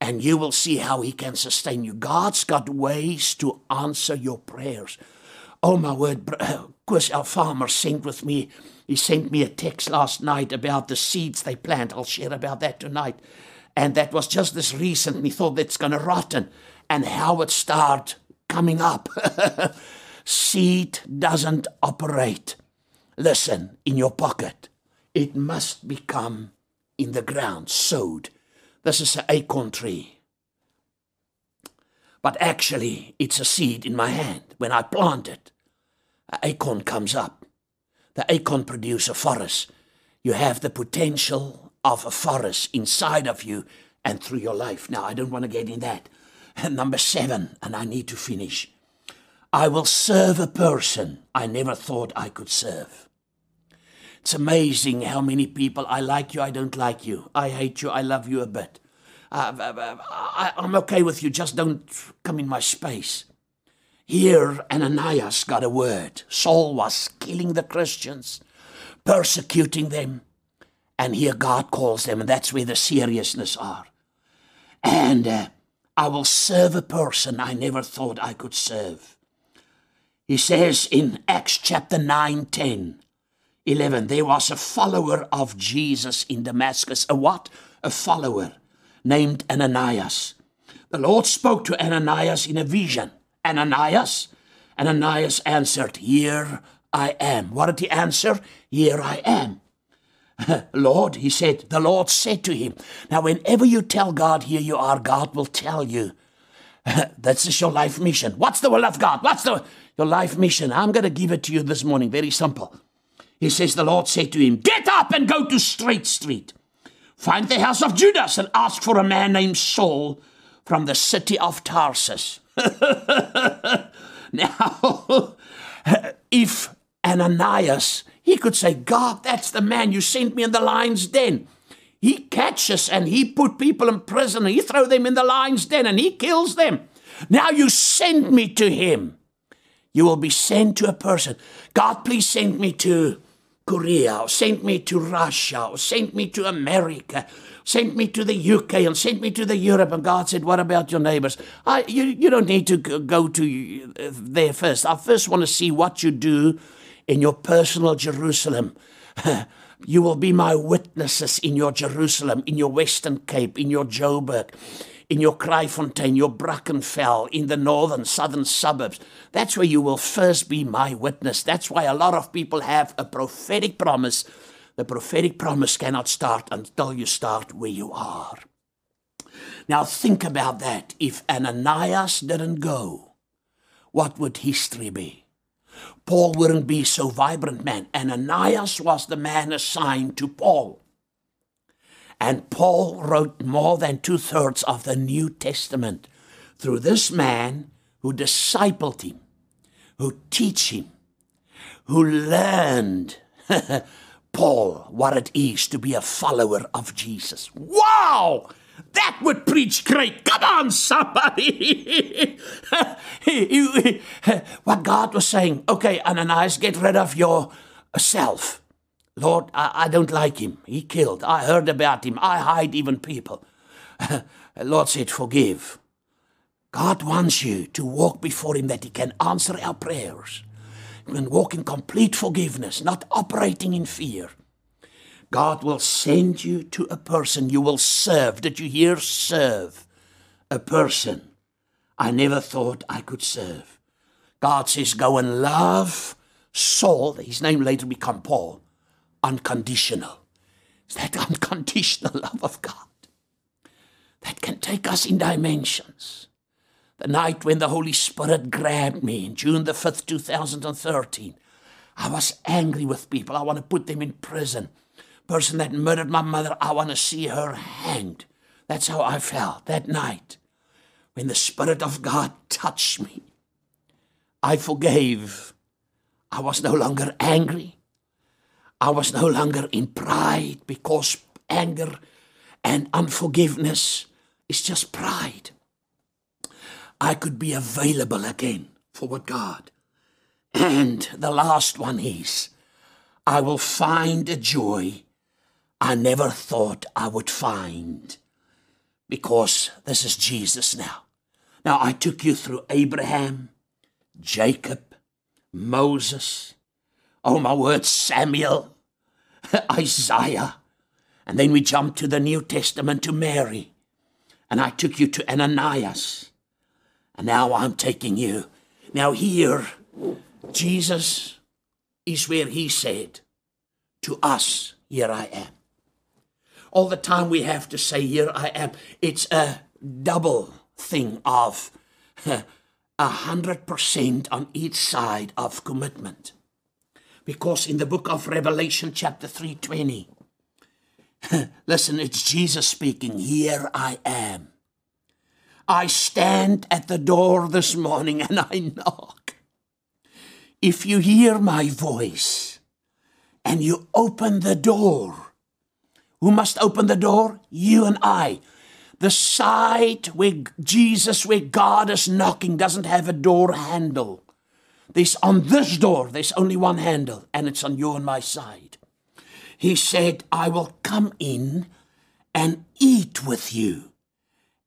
[SPEAKER 1] And you will see how He can sustain you. God's got ways to answer your prayers. Oh, my word, Chris, our farmer, sent with me he sent me a text last night about the seeds they plant. I'll share about that tonight. And that was just this recent. He thought it's going to rotten and how it start coming up. Seed doesn't operate. Listen, in your pocket. It must become in the ground, sowed. This is an acorn tree. But actually, it's a seed in my hand. When I plant it, an acorn comes up the acorn produce a forest. You have the potential of a forest inside of you and through your life. Now, I don't want to get in that. And number seven, and I need to finish. I will serve a person I never thought I could serve. It's amazing how many people I like you, I don't like you. I hate you, I love you a bit. Uh, uh, uh I, I'm okay with you, just don't come in my space. Here, Ananias got a word. Saul was killing the Christians, persecuting them. And here God calls them, and that's where the seriousness are. And uh, I will serve a person I never thought I could serve. He says in Acts chapter 9, 10, 11, there was a follower of Jesus in Damascus. A what? A follower named Ananias. The Lord spoke to Ananias in a vision. Ananias? Ananias answered, Here I am. What did he answer? Here I am. Lord, he said, the Lord said to him. Now, whenever you tell God, Here you are, God will tell you. That's just your life mission. What's the will of God? What's the your life mission? I'm going to give it to you this morning. Very simple. He says, The Lord said to him, Get up and go to Straight Street. Find the house of Judas and ask for a man named Saul from the city of Tarsus. now, if Ananias, he could say, God, that's the man you sent me in the lion's den. He catches and he put people in prison and he throw them in the lion's den and he kills them. Now you send me to him. You will be sent to a person. God, please send me to Korea, or send me to Russia, or send me to America, sent me to the UK, and sent me to the Europe. And God said, What about your neighbors? I, you, you don't need to go to uh, there first. I first want to see what you do in your personal Jerusalem. you will be my witnesses in your Jerusalem, in your Western Cape, in your Joburg in your Kraaifontein, your Brackenfell, in the northern, southern suburbs. That's where you will first be my witness. That's why a lot of people have a prophetic promise. The prophetic promise cannot start until you start where you are. Now think about that. If Ananias didn't go, what would history be? Paul wouldn't be so vibrant man. Ananias was the man assigned to Paul. And Paul wrote more than two thirds of the New Testament through this man who discipled him, who teach him, who learned Paul what it is to be a follower of Jesus. Wow! That would preach great. Come on, somebody. what God was saying, okay, Ananias, get rid of yourself. Lord, I, I don't like him. He killed. I heard about him. I hide even people. Lord said, Forgive. God wants you to walk before Him that He can answer our prayers. Can walk in complete forgiveness, not operating in fear. God will send you to a person you will serve. Did you hear? Serve. A person I never thought I could serve. God says, Go and love Saul. His name later become Paul unconditional. It's that unconditional love of God that can take us in dimensions. The night when the Holy Spirit grabbed me in June the 5th, 2013, I was angry with people. I want to put them in prison. Person that murdered my mother, I want to see her hanged. That's how I felt that night when the Spirit of God touched me. I forgave. I was no longer angry. I was no longer in pride because anger and unforgiveness is just pride. I could be available again for what God. And the last one is I will find a joy I never thought I would find because this is Jesus now. Now, I took you through Abraham, Jacob, Moses, oh my word, Samuel, Isaiah. And then we jump to the New Testament to Mary. And I took you to Ananias. And now I'm taking you. Now, here, Jesus is where he said to us, Here I am. All the time we have to say, Here I am. It's a double thing of a hundred percent on each side of commitment because in the book of Revelation, chapter 320, listen, it's Jesus speaking, Here I am. I stand at the door this morning and I knock. If you hear my voice and you open the door, who must open the door? You and I. The side where Jesus, where God is knocking, doesn't have a door handle. There's on this door, there's only one handle, and it's on you and my side. He said, I will come in and eat with you,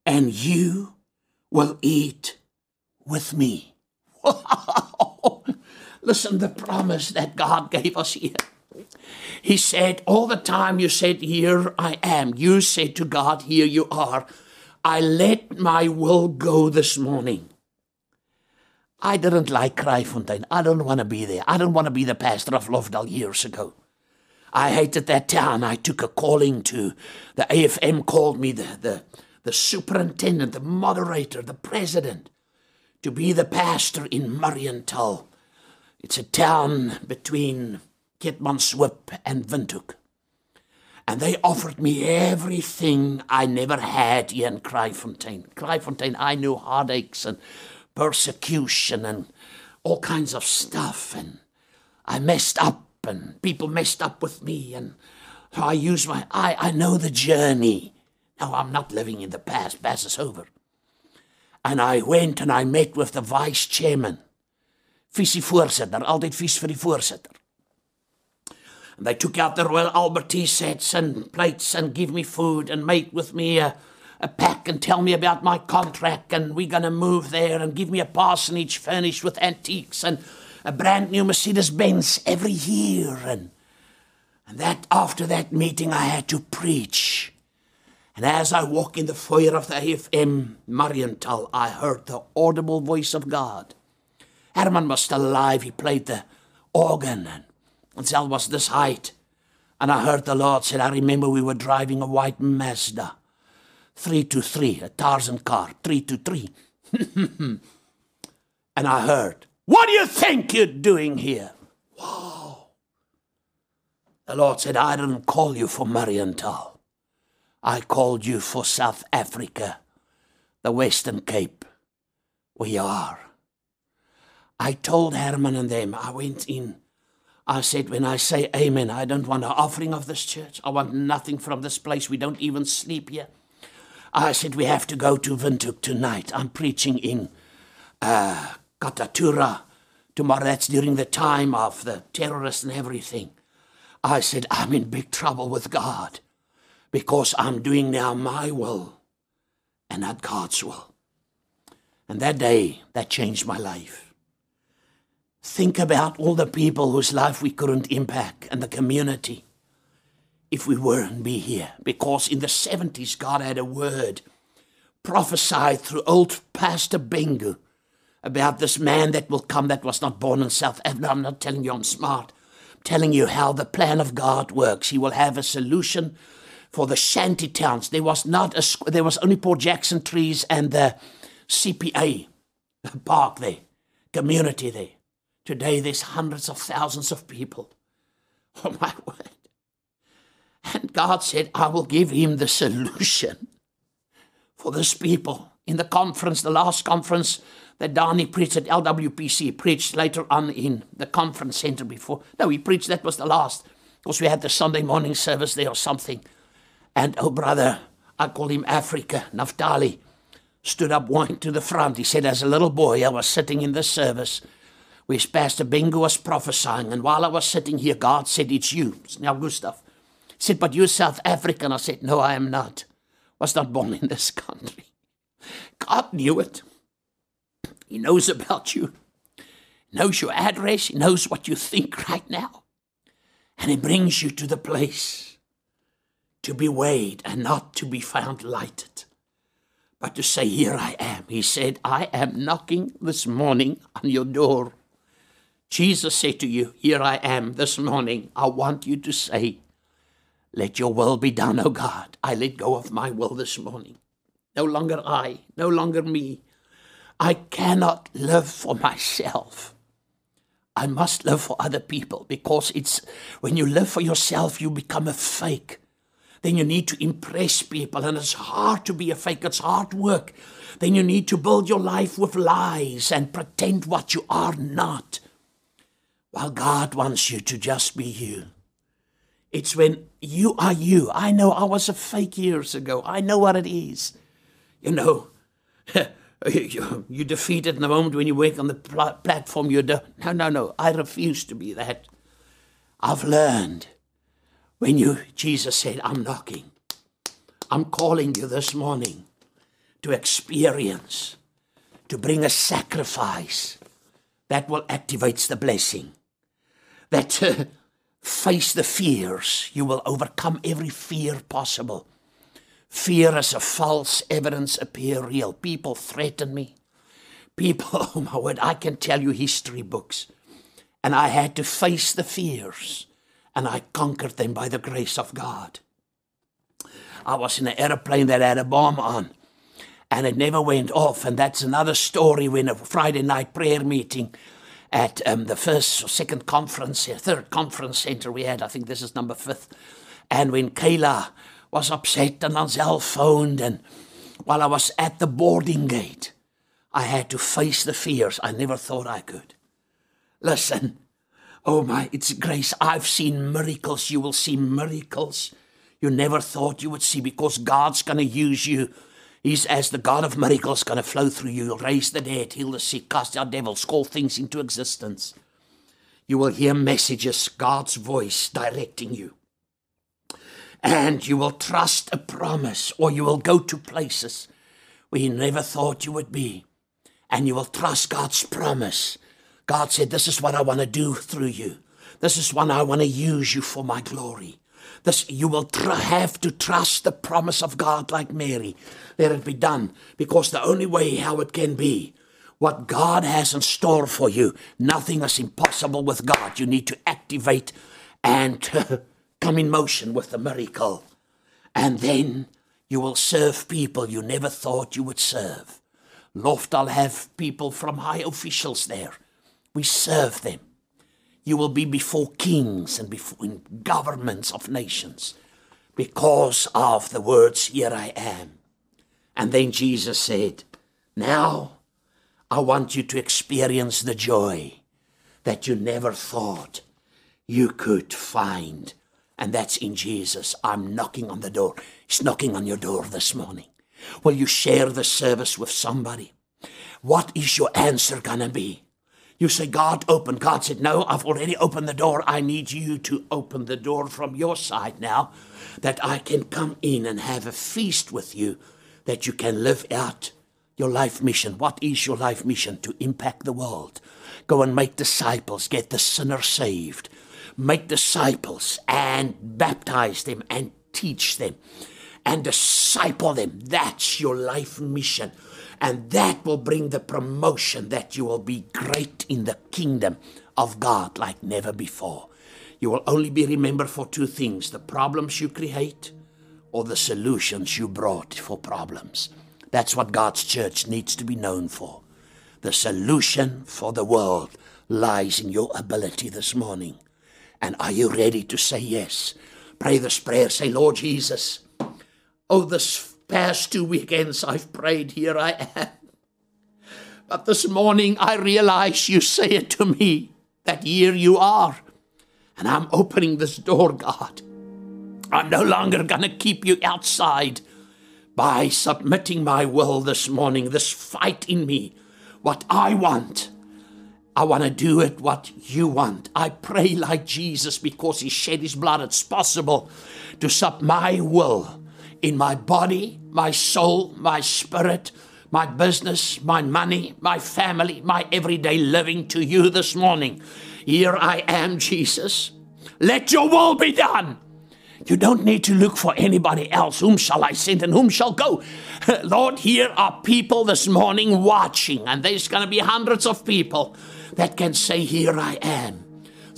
[SPEAKER 1] and you will eat with me. Listen, the promise that God gave us here. He said, All the time you said, Here I am, you said to God, Here you are. I let my will go this morning. I didn't like Kraaifontein. I don't want to be there. I don't want to be the pastor of Lofdal years ago. I hated that town. I took a calling to the AFM called me the, the, the superintendent, the moderator, the president to be the pastor in Mariental. It's a town between Keetmanshoop and Windhoek. And they offered me everything I never had in Kraaifontein. Kraaifontein, I knew heartaches and persecution and all kinds of stuff, and I messed up, and people messed up with me, and so I use my I I know the journey. Now I'm not living in the past. Past is over. And I went and I met with the vice chairman. Visie voorsitter, altyd vies vir die voorsitter. And they took out the Royal Albert tea sets and plates and give me food and make with me a, a pack and tell me about my contract and we're going to move there and give me a parsonage furnished with antiques and a brand new Mercedes Benz every year. And, and that after that meeting, I had to preach. And as I walk in the foyer of the AFM Mariental, I heard the audible voice of God. Herman was still alive. He played the organ and until was this height. And I heard the Lord said, I remember we were driving a white Mazda. Three to three, a Tarzan car, three to three. and I heard, What do you think you're doing here? Wow. The Lord said, I didn't call you for Mariental. I called you for South Africa, the Western Cape. We are. I told Herman and them, I went in. I said, when I say amen, I don't want an offering of this church. I want nothing from this place. We don't even sleep here. I said, we have to go to Windhoek tonight. I'm preaching in uh, Katutura tomorrow. That's during the time of the terrorists and everything. I said, I'm in big trouble with God because I'm doing now my will and not God's will. And that day, that changed my life. Think about all the people whose life we couldn't impact and the community if we weren't be here. Because in the 70s, God had a word prophesied through old Pastor Bhengu about this man that will come that was not born in South Africa. I'm not telling you I'm smart. I'm telling you how the plan of God works. He will have a solution for the shanty towns. There was not a there was only Port Jackson trees and the CPA park there, community there. Today, there's hundreds of thousands of people. Oh, my word. And God said, I will give him the solution for this people. In the conference, the last conference that Dani preached at LWPC, preached later on in the conference center before. No, he preached, that was the last, because we had the Sunday morning service there or something. And oh, brother, I call him Africa, Naftali, stood up, went to the front. He said, As a little boy, I was sitting in the service where Pastor Bhengu was prophesying. And while I was sitting here, God said, It's you. It's now Gustav. Said, But you're South African. I said, No, I am not. Was not born in this country. God knew it. He knows about you. He knows your address. He knows what you think right now. And He brings you to the place to be weighed and not to be found lighted, but to say, Here I am. He said, I am knocking this morning on your door. Jesus said to you, Here I am this morning. I want you to say, Let your will be done, O God. I let go of my will this morning. No longer I, no longer me. I cannot live for myself. I must live for other people because it's when you live for yourself, you become a fake. Then you need to impress people, and it's hard to be a fake, it's hard work. Then you need to build your life with lies and pretend what you are not. While God wants you to just be you. It's when you are you. I know I was a fake years ago. I know what it is. You know, you, defeat it in the moment when you wake on the pl- platform. You do, no, no, no. I refuse to be that. I've learned when you, Jesus said, I'm knocking. I'm calling you this morning to experience, to bring a sacrifice that will activate the blessing that uh, face the fears. You will overcome every fear possible. Fear as a false evidence appear real. People threaten me. People, oh my word, I can tell you history books. And I had to face the fears, and I conquered them by the grace of God. I was in an airplane that had a bomb on, and it never went off. And that's another story when a Friday night prayer meeting at um, the first or second conference, uh, third conference center we had. I think this is number fifth. And when Kayla was upset and Ansel phoned, and while I was at the boarding gate, I had to face the fears I never thought I could. Listen. Oh my, it's grace. I've seen miracles. You will see miracles you never thought you would see because God's going to use you. He's as the God of miracles going to flow through you. Raise the dead, heal the sick, cast out devils, call things into existence. You will hear messages, God's voice directing you. And you will trust a promise, or you will go to places where you never thought you would be. And you will trust God's promise. God said, This is what I want to do through you. This is what I want to use you for my glory. This, you will tr- have to trust the promise of God like Mary. Let it be done, because the only way how it can be, what God has in store for you, nothing is impossible with God. You need to activate and come in motion with the miracle. And then you will serve people you never thought you would serve. Loftal have people from high officials there. We serve them. You will be before kings and before governments of nations because of the words, Here I am. And then Jesus said, Now I want you to experience the joy that you never thought you could find. And that's in Jesus. I'm knocking on the door. He's knocking on your door this morning. Will you share the service with somebody? What is your answer going to be? You say, God, open. God said, No, I've already opened the door. I need you to open the door from your side now that I can come in and have a feast with you, that you can live out your life mission. What is your life mission? To impact the world. Go and make disciples, get the sinner saved, make disciples and baptize them and teach them and disciple them. That's your life mission. And that will bring the promotion that you will be great in the kingdom of God like never before. You will only be remembered for two things the problems you create or the solutions you brought for problems. That's what God's church needs to be known for. The solution for the world lies in your ability this morning. And are you ready to say yes? Pray this prayer. Say, Lord Jesus, oh, this past two weekends I've prayed, here I am. But this morning I realize you say it to me that here you are. And I'm opening this door, God. I'm no longer going to keep you outside by submitting my will this morning, this fight in me, what I want. I want to do it what you want. I pray like Jesus because he shed his blood. It's possible to sub my will in my body, my soul, my spirit, my business, my money, my family, my everyday living to you this morning. Here I am, Jesus. Let your will be done. You don't need to look for anybody else. Whom shall I send and whom shall go? Lord, here are people this morning watching, and there's going to be hundreds of people that can say, Here I am.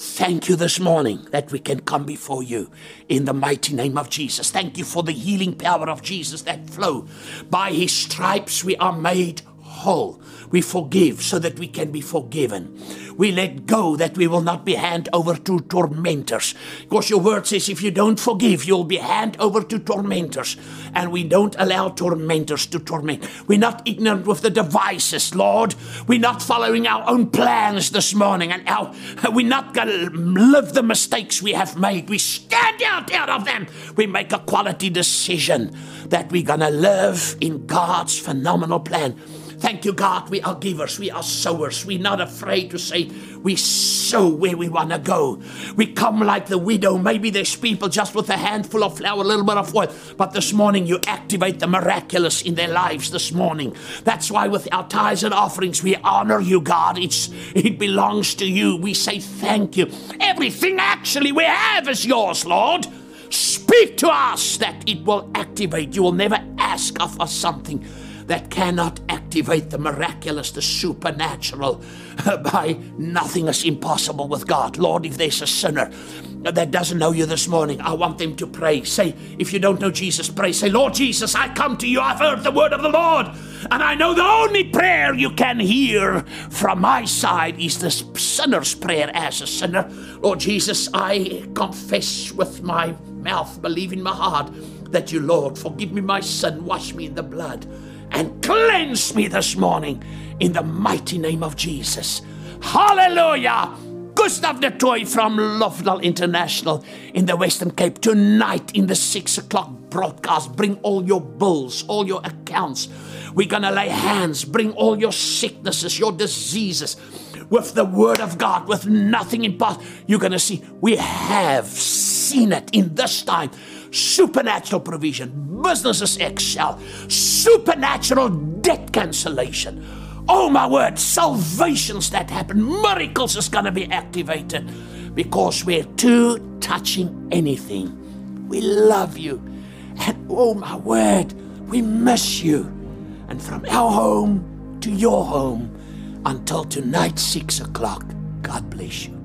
[SPEAKER 1] Thank you this morning that we can come before you in the mighty name of Jesus. Thank you for the healing power of Jesus that flow. By his stripes we are made whole. We forgive so that we can be forgiven. We let go that we will not be hand over to tormentors. Because your word says if you don't forgive, you'll be hand over to tormentors. And we don't allow tormentors to torment. We're not ignorant with the devices, Lord. We're not following our own plans this morning. And our, we're not going to live the mistakes we have made. We stand out, out of them. We make a quality decision that we're going to live in God's phenomenal plan. Thank you, God. We are givers. We are sowers. We're not afraid to say we sow where we want to go. We come like the widow. Maybe there's people just with a handful of flour, a little bit of oil. But this morning you activate the miraculous in their lives this morning. That's why with our tithes and offerings we honor you, God. It's it belongs to you. We say thank you. Everything actually we have is yours, Lord. Speak to us that it will activate. You will never ask of us something that cannot activate the miraculous, the supernatural. By nothing is impossible with God. Lord, if there's a sinner that doesn't know you this morning, I want them to pray. Say, if you don't know Jesus, pray. Say, Lord Jesus, I come to you. I've heard the word of the Lord. And I know the only prayer you can hear from my side is this sinner's prayer as a sinner. Lord Jesus, I confess with my mouth, believe in my heart that you, Lord, forgive me my sin, wash me in the blood and cleanse me this morning in the mighty name of Jesus. Hallelujah! Gustav du Toit from Lovedale International in the Western Cape tonight in the six o'clock broadcast. Bring all your bills, all your accounts. We're to lay hands, bring all your sicknesses, your diseases with the Word of God, with nothing in part. You're to see we have seen it in this time. Supernatural provision, businesses excel, supernatural debt cancellation Oh my word, salvations that happen, miracles is going to be activated because we're too touching anything. We love you. And oh my word, we miss you. And from our home to your home until tonight, six o'clock, God bless you.